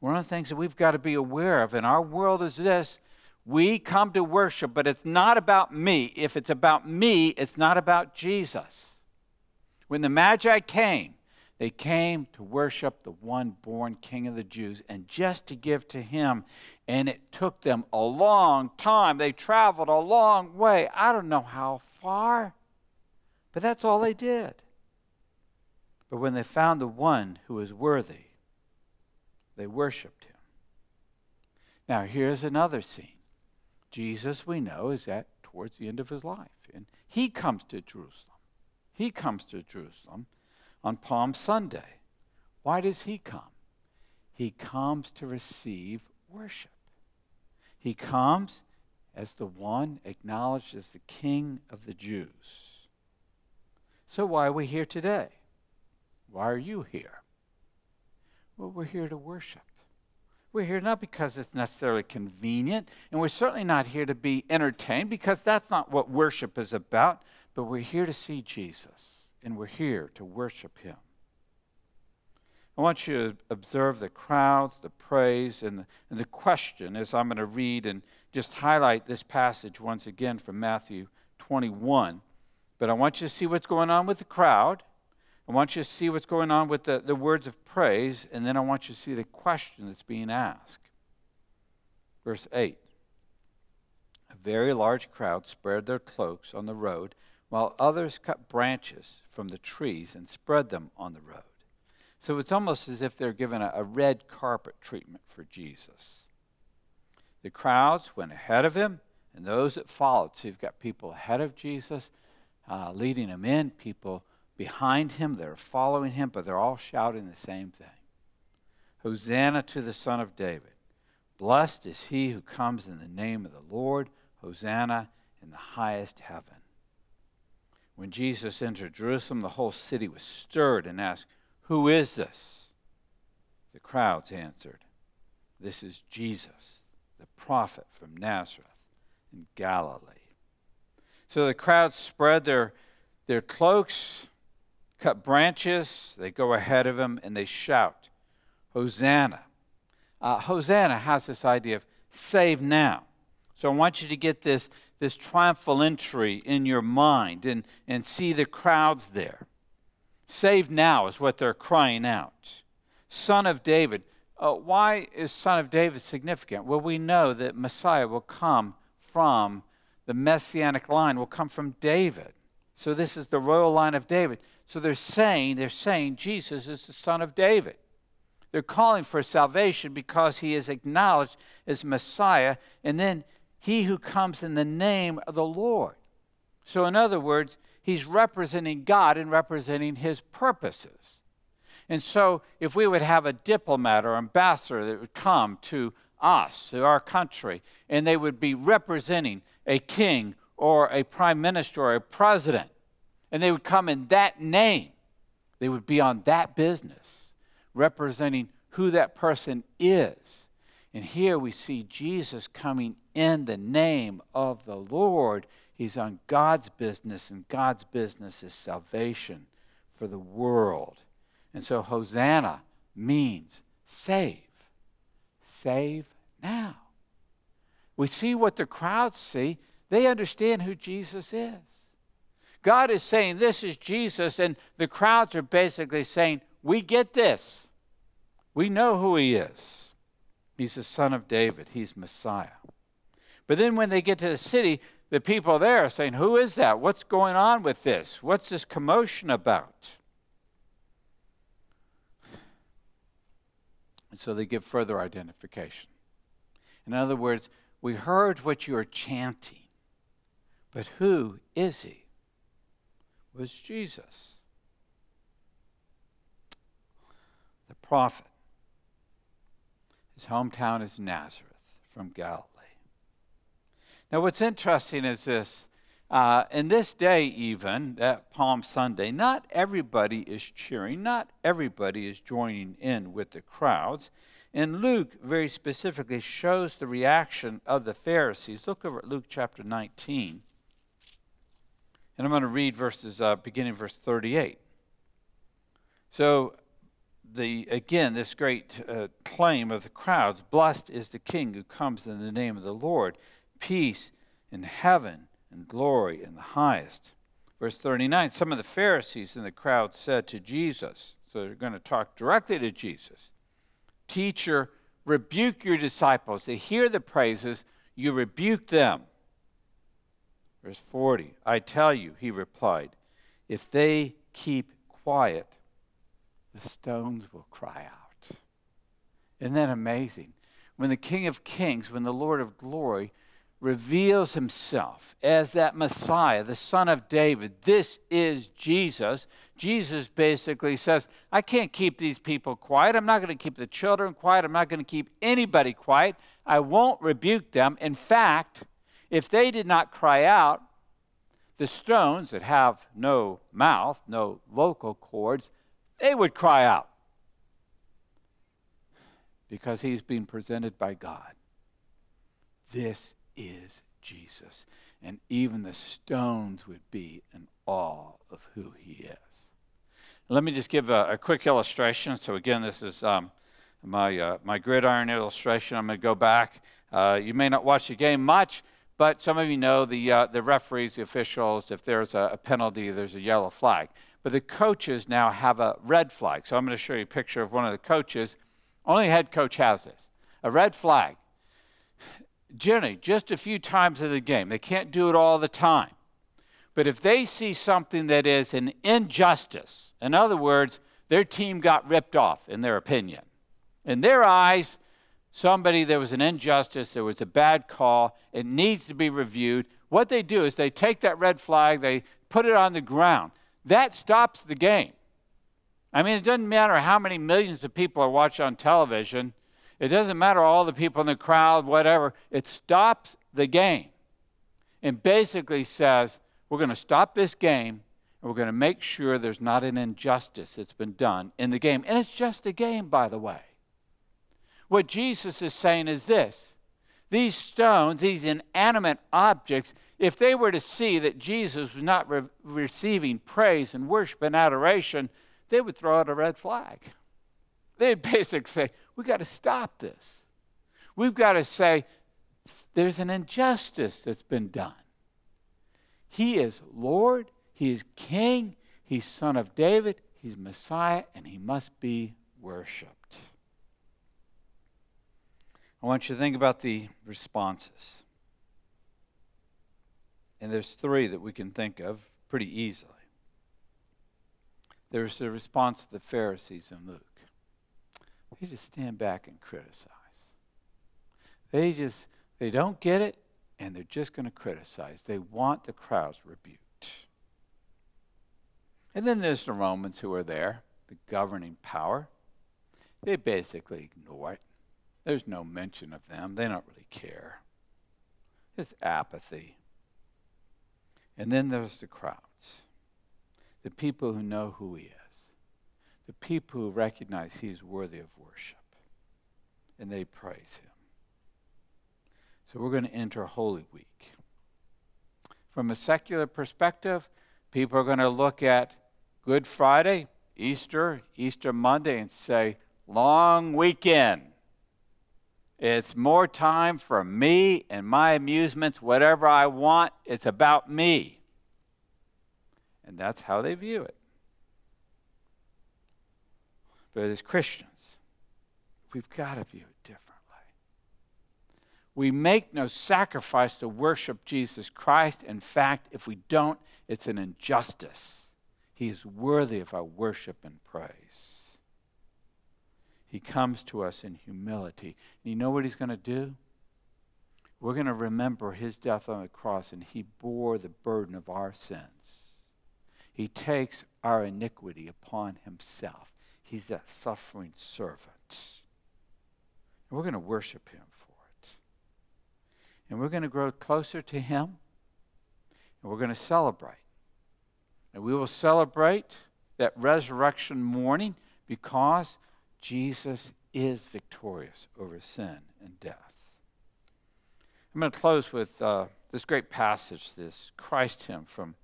One of the things that we've got to be aware of in our world is this we come to worship, but it's not about me. If it's about me, it's not about Jesus. When the Magi came, they came to worship the one born King of the Jews and just to give to him. And it took them a long time. They traveled a long way. I don't know how far, but that's all they did. But when they found the one who was worthy, they worshiped him. Now, here's another scene. Jesus, we know, is at towards the end of his life. And he comes to Jerusalem. He comes to Jerusalem on Palm Sunday. Why does he come? He comes to receive worship. He comes as the one acknowledged as the King of the Jews. So, why are we here today? Why are you here? Well, we're here to worship. We're here not because it's necessarily convenient, and we're certainly not here to be entertained because that's not what worship is about, but we're here to see Jesus, and we're here to worship Him. I want you to observe the crowds, the praise, and the, and the question as I'm going to read and just highlight this passage once again from Matthew 21. But I want you to see what's going on with the crowd. I want you to see what's going on with the, the words of praise, and then I want you to see the question that's being asked. Verse 8 A very large crowd spread their cloaks on the road, while others cut branches from the trees and spread them on the road. So it's almost as if they're given a, a red carpet treatment for Jesus. The crowds went ahead of him, and those that followed. So you've got people ahead of Jesus, uh, leading him in, people behind him they're following him, but they're all shouting the same thing Hosanna to the Son of David. Blessed is he who comes in the name of the Lord. Hosanna in the highest heaven. When Jesus entered Jerusalem, the whole city was stirred and asked, Who is this? The crowds answered, This is Jesus, the prophet from Nazareth in Galilee. So the crowds spread their, their cloaks cut branches, they go ahead of him, and they shout, Hosanna. Uh, Hosanna has this idea of save now. So I want you to get this, this triumphal entry in your mind and, and see the crowds there. Save now is what they're crying out. Son of David. Uh, why is Son of David significant? Well, we know that Messiah will come from the messianic line, will come from David. So this is the royal line of David. So they're saying, they're saying Jesus is the son of David. They're calling for salvation because he is acknowledged as Messiah, and then he who comes in the name of the Lord. So, in other words, he's representing God and representing his purposes. And so, if we would have a diplomat or ambassador that would come to us, to our country, and they would be representing a king or a prime minister or a president, and they would come in that name. They would be on that business, representing who that person is. And here we see Jesus coming in the name of the Lord. He's on God's business, and God's business is salvation for the world. And so Hosanna means save. Save now. We see what the crowds see. They understand who Jesus is. God is saying, This is Jesus, and the crowds are basically saying, We get this. We know who he is. He's the son of David, he's Messiah. But then when they get to the city, the people there are saying, Who is that? What's going on with this? What's this commotion about? And so they give further identification. In other words, we heard what you are chanting, but who is he? Was Jesus, the prophet. His hometown is Nazareth from Galilee. Now, what's interesting is this. Uh, in this day, even, that Palm Sunday, not everybody is cheering, not everybody is joining in with the crowds. And Luke very specifically shows the reaction of the Pharisees. Look over at Luke chapter 19. And I'm going to read verses, uh, beginning verse 38. So, the, again, this great uh, claim of the crowds Blessed is the King who comes in the name of the Lord, peace in heaven and glory in the highest. Verse 39 Some of the Pharisees in the crowd said to Jesus, so they're going to talk directly to Jesus Teacher, rebuke your disciples. They hear the praises, you rebuke them. Verse 40 I tell you, he replied, if they keep quiet, the stones will cry out. Isn't that amazing? When the King of Kings, when the Lord of Glory reveals himself as that Messiah, the Son of David, this is Jesus. Jesus basically says, I can't keep these people quiet. I'm not going to keep the children quiet. I'm not going to keep anybody quiet. I won't rebuke them. In fact, if they did not cry out, the stones that have no mouth, no vocal cords, they would cry out because he's being presented by God. This is Jesus. And even the stones would be in awe of who he is. Let me just give a, a quick illustration. So, again, this is um, my, uh, my gridiron illustration. I'm going to go back. Uh, you may not watch the game much, but some of you know the, uh, the referees, the officials, if there's a, a penalty, there's a yellow flag. But the coaches now have a red flag. So I'm going to show you a picture of one of the coaches. Only head coach has this a red flag. Generally, just a few times in the game. They can't do it all the time. But if they see something that is an injustice, in other words, their team got ripped off, in their opinion, in their eyes, somebody, there was an injustice, there was a bad call, it needs to be reviewed. What they do is they take that red flag, they put it on the ground that stops the game. I mean, it doesn't matter how many millions of people are watching on television, it doesn't matter all the people in the crowd, whatever, it stops the game and basically says, we're going to stop this game and we're going to make sure there's not an injustice that's been done in the game. And it's just a game, by the way. What Jesus is saying is this these stones, these inanimate objects, if they were to see that Jesus was not re- receiving praise and worship and adoration, they would throw out a red flag. They'd *laughs* basically say, We've got to stop this. We've got to say, There's an injustice that's been done. He is Lord, He is King, He's Son of David, He's Messiah, and He must be worshiped. I want you to think about the responses. And there's three that we can think of pretty easily. There's the response of the Pharisees in Luke. They just stand back and criticize. They just they don't get it and they're just going to criticize. They want the crowds rebuked. And then there's the Romans who are there, the governing power. They basically ignore it. There's no mention of them. They don't really care. It's apathy. And then there's the crowds, the people who know who he is, the people who recognize he's worthy of worship, and they praise him. So we're going to enter Holy Week. From a secular perspective, people are going to look at Good Friday, Easter, Easter Monday, and say, long weekend. It's more time for me and my amusements, whatever I want. It's about me. And that's how they view it. But as Christians, we've got to view it differently. We make no sacrifice to worship Jesus Christ. In fact, if we don't, it's an injustice. He is worthy of our worship and praise. He comes to us in humility. And you know what he's going to do? We're going to remember his death on the cross, and he bore the burden of our sins. He takes our iniquity upon himself. He's that suffering servant. And we're going to worship him for it. And we're going to grow closer to him, and we're going to celebrate. And we will celebrate that resurrection morning because Jesus is victorious over sin and death. I'm going to close with uh, this great passage, this Christ hymn from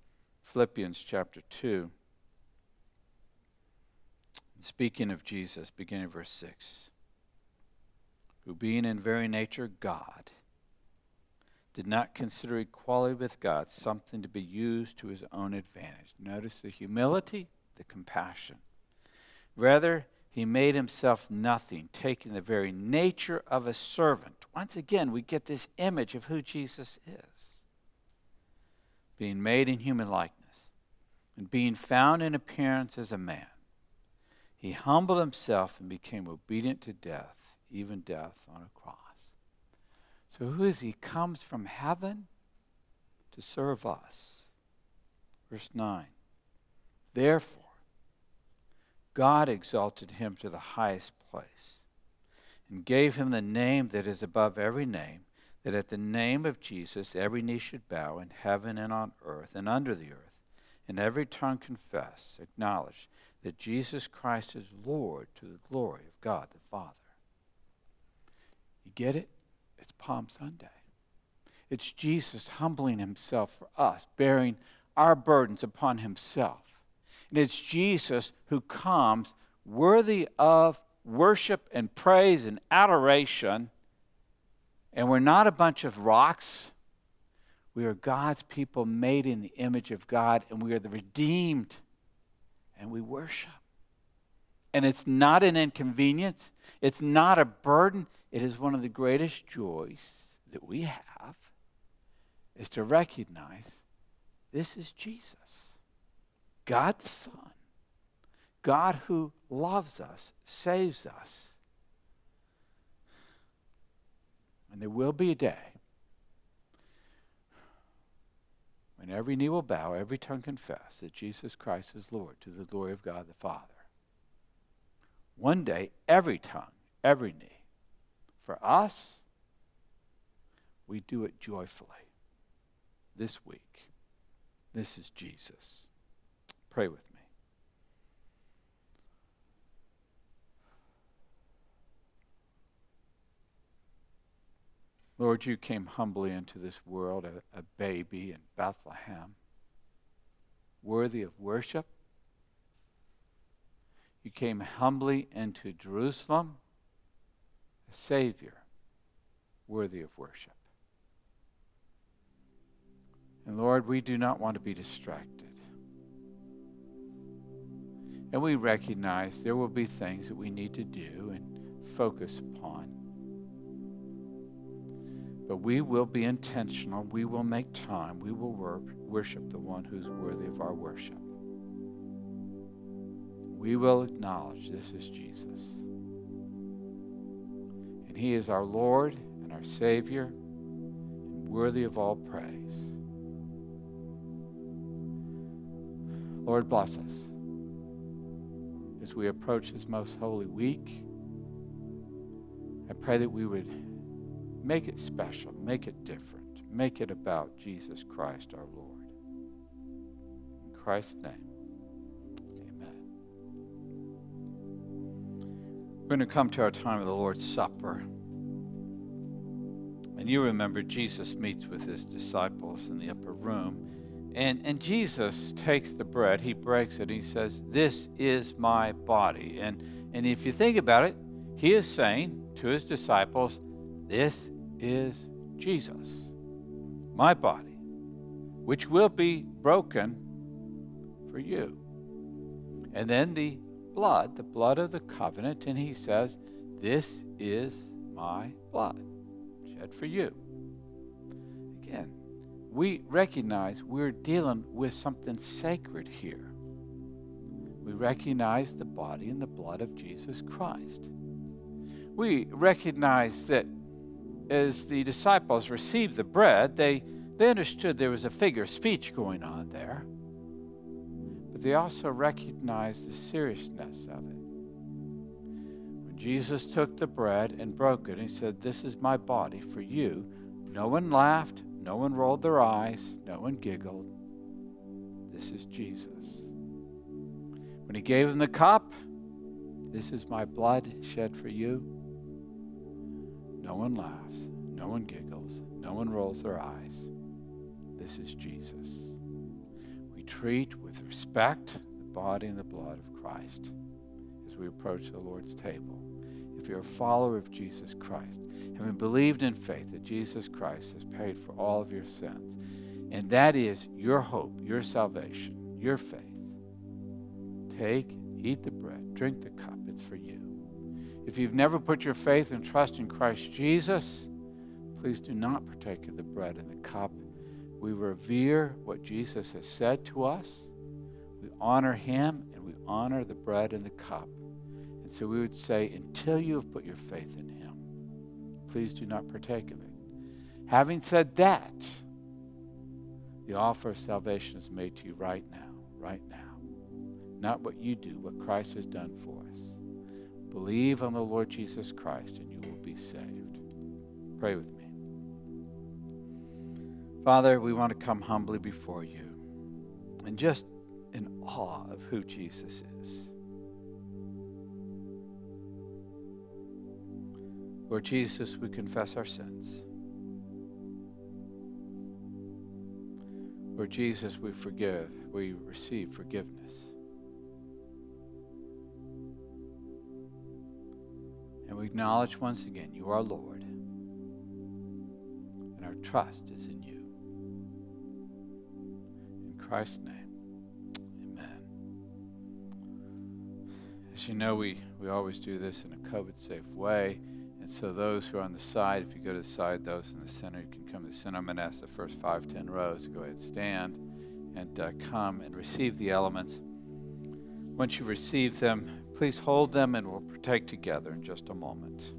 Philippians chapter 2. Speaking of Jesus, beginning verse 6 who being in very nature God, did not consider equality with God something to be used to his own advantage. Notice the humility, the compassion. Rather, he made himself nothing, taking the very nature of a servant. Once again, we get this image of who Jesus is. Being made in human likeness and being found in appearance as a man, he humbled himself and became obedient to death, even death on a cross. So, who is he? Comes from heaven to serve us. Verse 9. Therefore, God exalted him to the highest place and gave him the name that is above every name, that at the name of Jesus every knee should bow in heaven and on earth and under the earth, and every tongue confess, acknowledge that Jesus Christ is Lord to the glory of God the Father. You get it? It's Palm Sunday. It's Jesus humbling himself for us, bearing our burdens upon himself. And it's Jesus who comes worthy of worship and praise and adoration. And we're not a bunch of rocks. We are God's people made in the image of God, and we are the redeemed, and we worship. And it's not an inconvenience, it's not a burden. It is one of the greatest joys that we have is to recognize this is Jesus. God the Son, God who loves us, saves us. And there will be a day when every knee will bow, every tongue confess that Jesus Christ is Lord to the glory of God the Father. One day, every tongue, every knee. For us, we do it joyfully. This week, this is Jesus. Pray with me. Lord, you came humbly into this world, a, a baby in Bethlehem, worthy of worship. You came humbly into Jerusalem, a Savior, worthy of worship. And Lord, we do not want to be distracted. And we recognize there will be things that we need to do and focus upon. But we will be intentional. We will make time. We will work, worship the one who's worthy of our worship. We will acknowledge this is Jesus. And he is our Lord and our Savior and worthy of all praise. Lord, bless us as we approach this most holy week. I pray that we would make it special, make it different, make it about Jesus Christ our Lord. In Christ's name, amen. We're going to come to our time of the Lord's Supper. And you remember Jesus meets with his disciples in the upper room. And, and Jesus takes the bread, he breaks it, he says, This is my body. And, and if you think about it, he is saying to his disciples, This is Jesus, my body, which will be broken for you. And then the blood, the blood of the covenant, and he says, This is my blood, shed for you. Again, we recognize we're dealing with something sacred here. We recognize the body and the blood of Jesus Christ. we recognize that as the disciples received the bread, they, they understood there was a figure of speech going on there. But they also recognized the seriousness of it. When Jesus took the bread and broke it, he said, This is my body for you. No one laughed, no one rolled their eyes, no one giggled. This is Jesus. When he gave him the cup, This is my blood shed for you. No one laughs, no one giggles, no one rolls their eyes. This is Jesus. We treat with respect the body and the blood of Christ as we approach the Lord's table. If you're a follower of Jesus Christ, having believed in faith that Jesus Christ has paid for all of your sins, and that is your hope, your salvation, your faith, take, eat the bread, drink the cup. It's for you. If you've never put your faith and trust in Christ Jesus, please do not partake of the bread and the cup. We revere what Jesus has said to us. We honor him and we honor the bread and the cup. So we would say, until you have put your faith in him, please do not partake of it. Having said that, the offer of salvation is made to you right now, right now. Not what you do, what Christ has done for us. Believe on the Lord Jesus Christ and you will be saved. Pray with me. Father, we want to come humbly before you and just in awe of who Jesus is. Lord Jesus, we confess our sins. Lord Jesus, we forgive, we receive forgiveness. And we acknowledge once again you are Lord, and our trust is in you. In Christ's name, amen. As you know, we, we always do this in a COVID safe way. And so, those who are on the side, if you go to the side, those in the center, you can come to the center. I'm going to ask the first five, ten rows to go ahead and stand and uh, come and receive the elements. Once you receive them, please hold them and we'll partake together in just a moment.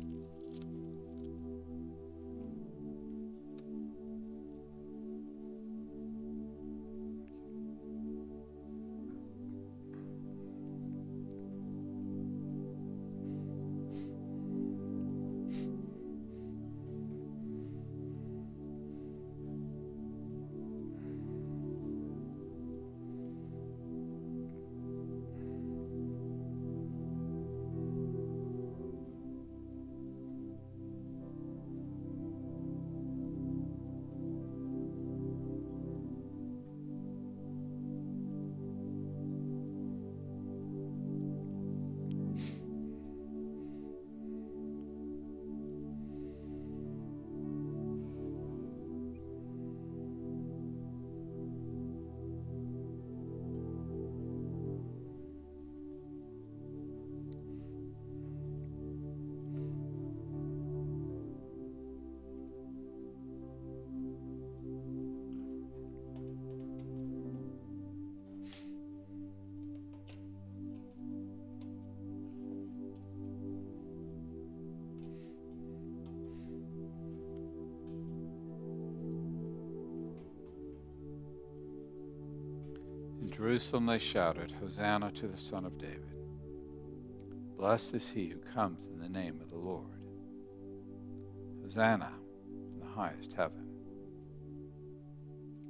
Jerusalem they shouted, Hosanna to the Son of David. Blessed is he who comes in the name of the Lord. Hosanna in the highest heaven.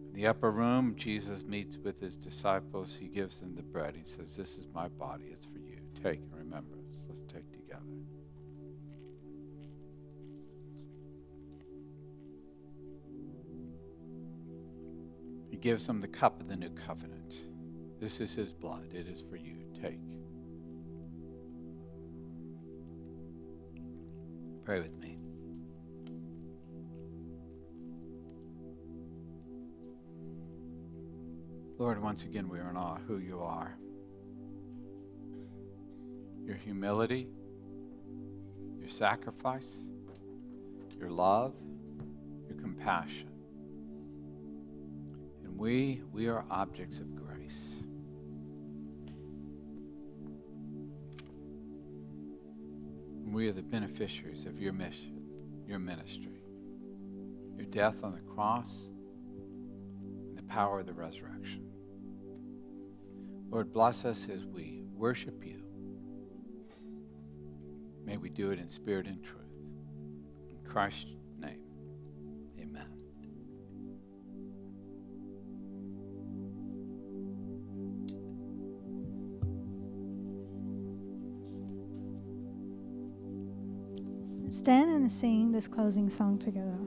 In the upper room, Jesus meets with his disciples. He gives them the bread. He says, This is my body. It's for you. Take in remembrance. Let's take together. He gives them the cup of the new covenant. This is his blood. It is for you. Take. Pray with me. Lord, once again, we are in awe of who you are. Your humility, your sacrifice, your love, your compassion. And we, we are objects of and we are the beneficiaries of your mission, your ministry, your death on the cross, and the power of the resurrection. Lord, bless us as we worship you. May we do it in spirit and truth. In Christ and sing this closing song together.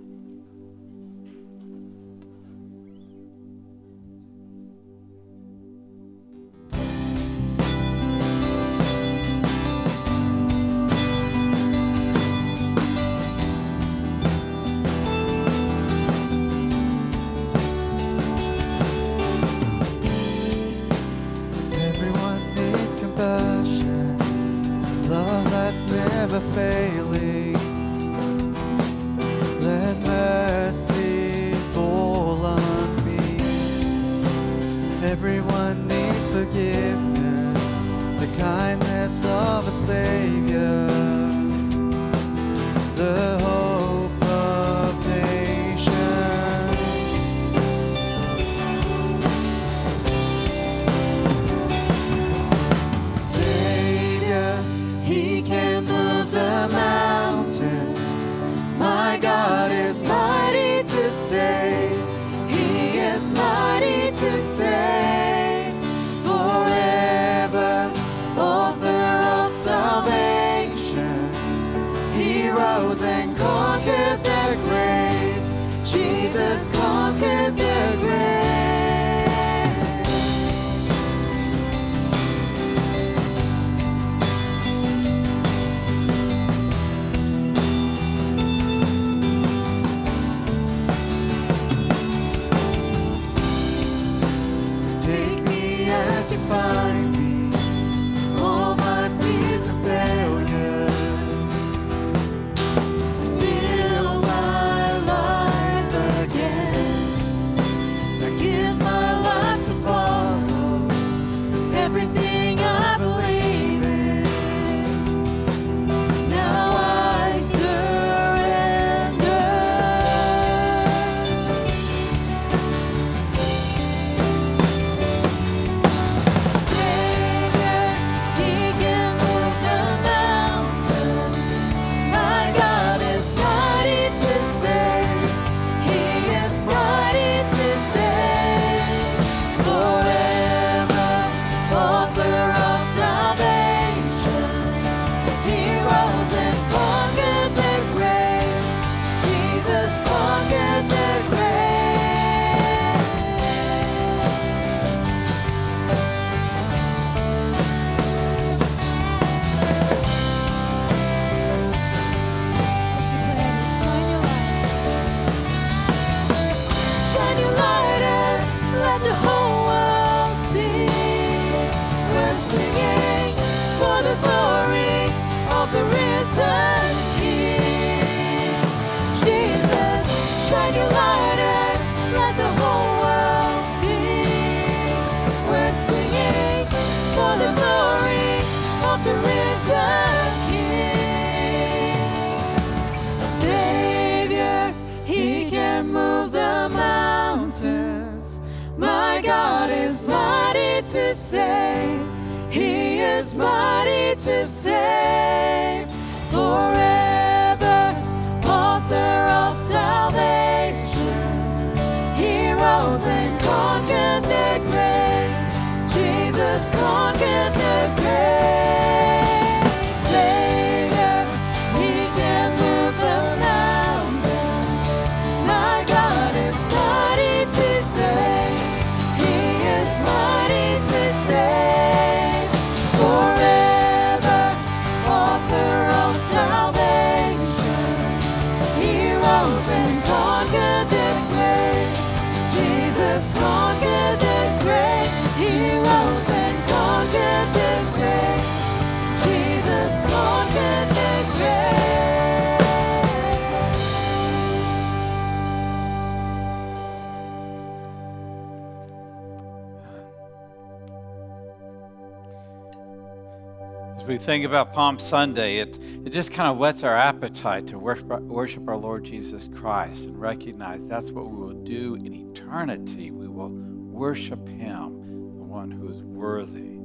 Think about Palm Sunday, it, it just kind of whets our appetite to worship, worship our Lord Jesus Christ and recognize that's what we will do in eternity. We will worship Him, the one who is worthy.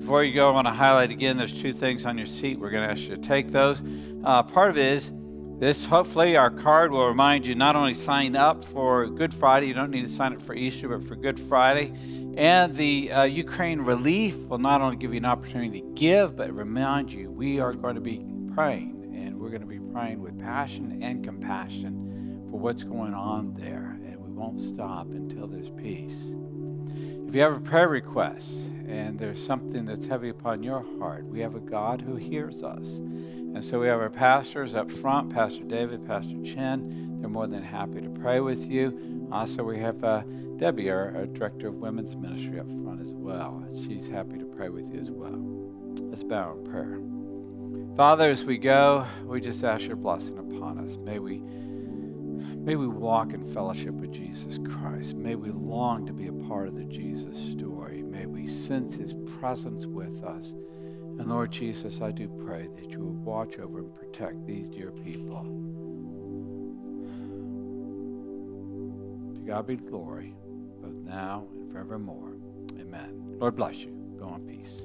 Before you go, I want to highlight again there's two things on your seat. We're going to ask you to take those. Uh, part of it is this, hopefully, our card will remind you not only sign up for Good Friday, you don't need to sign up for Easter, but for Good Friday. And the uh, Ukraine relief will not only give you an opportunity to give, but remind you we are going to be praying, and we're going to be praying with passion and compassion for what's going on there. And we won't stop until there's peace. If you have a prayer request and there's something that's heavy upon your heart, we have a God who hears us. And so we have our pastors up front, Pastor David, Pastor Chen. They're more than happy to pray with you. Also, we have uh, Debbie, our, our, Director of Women's Ministry, up front as well. She's happy to pray with you as well. Let's bow in prayer. Father, as we go, we just ask your blessing upon us. May we, may we walk in fellowship with Jesus Christ. May we long to be a part of the Jesus story. May we sense his presence with us. And Lord Jesus, I do pray that you will watch over and protect these dear people. To God be glory now and forevermore. Amen. Lord bless you. Go in peace.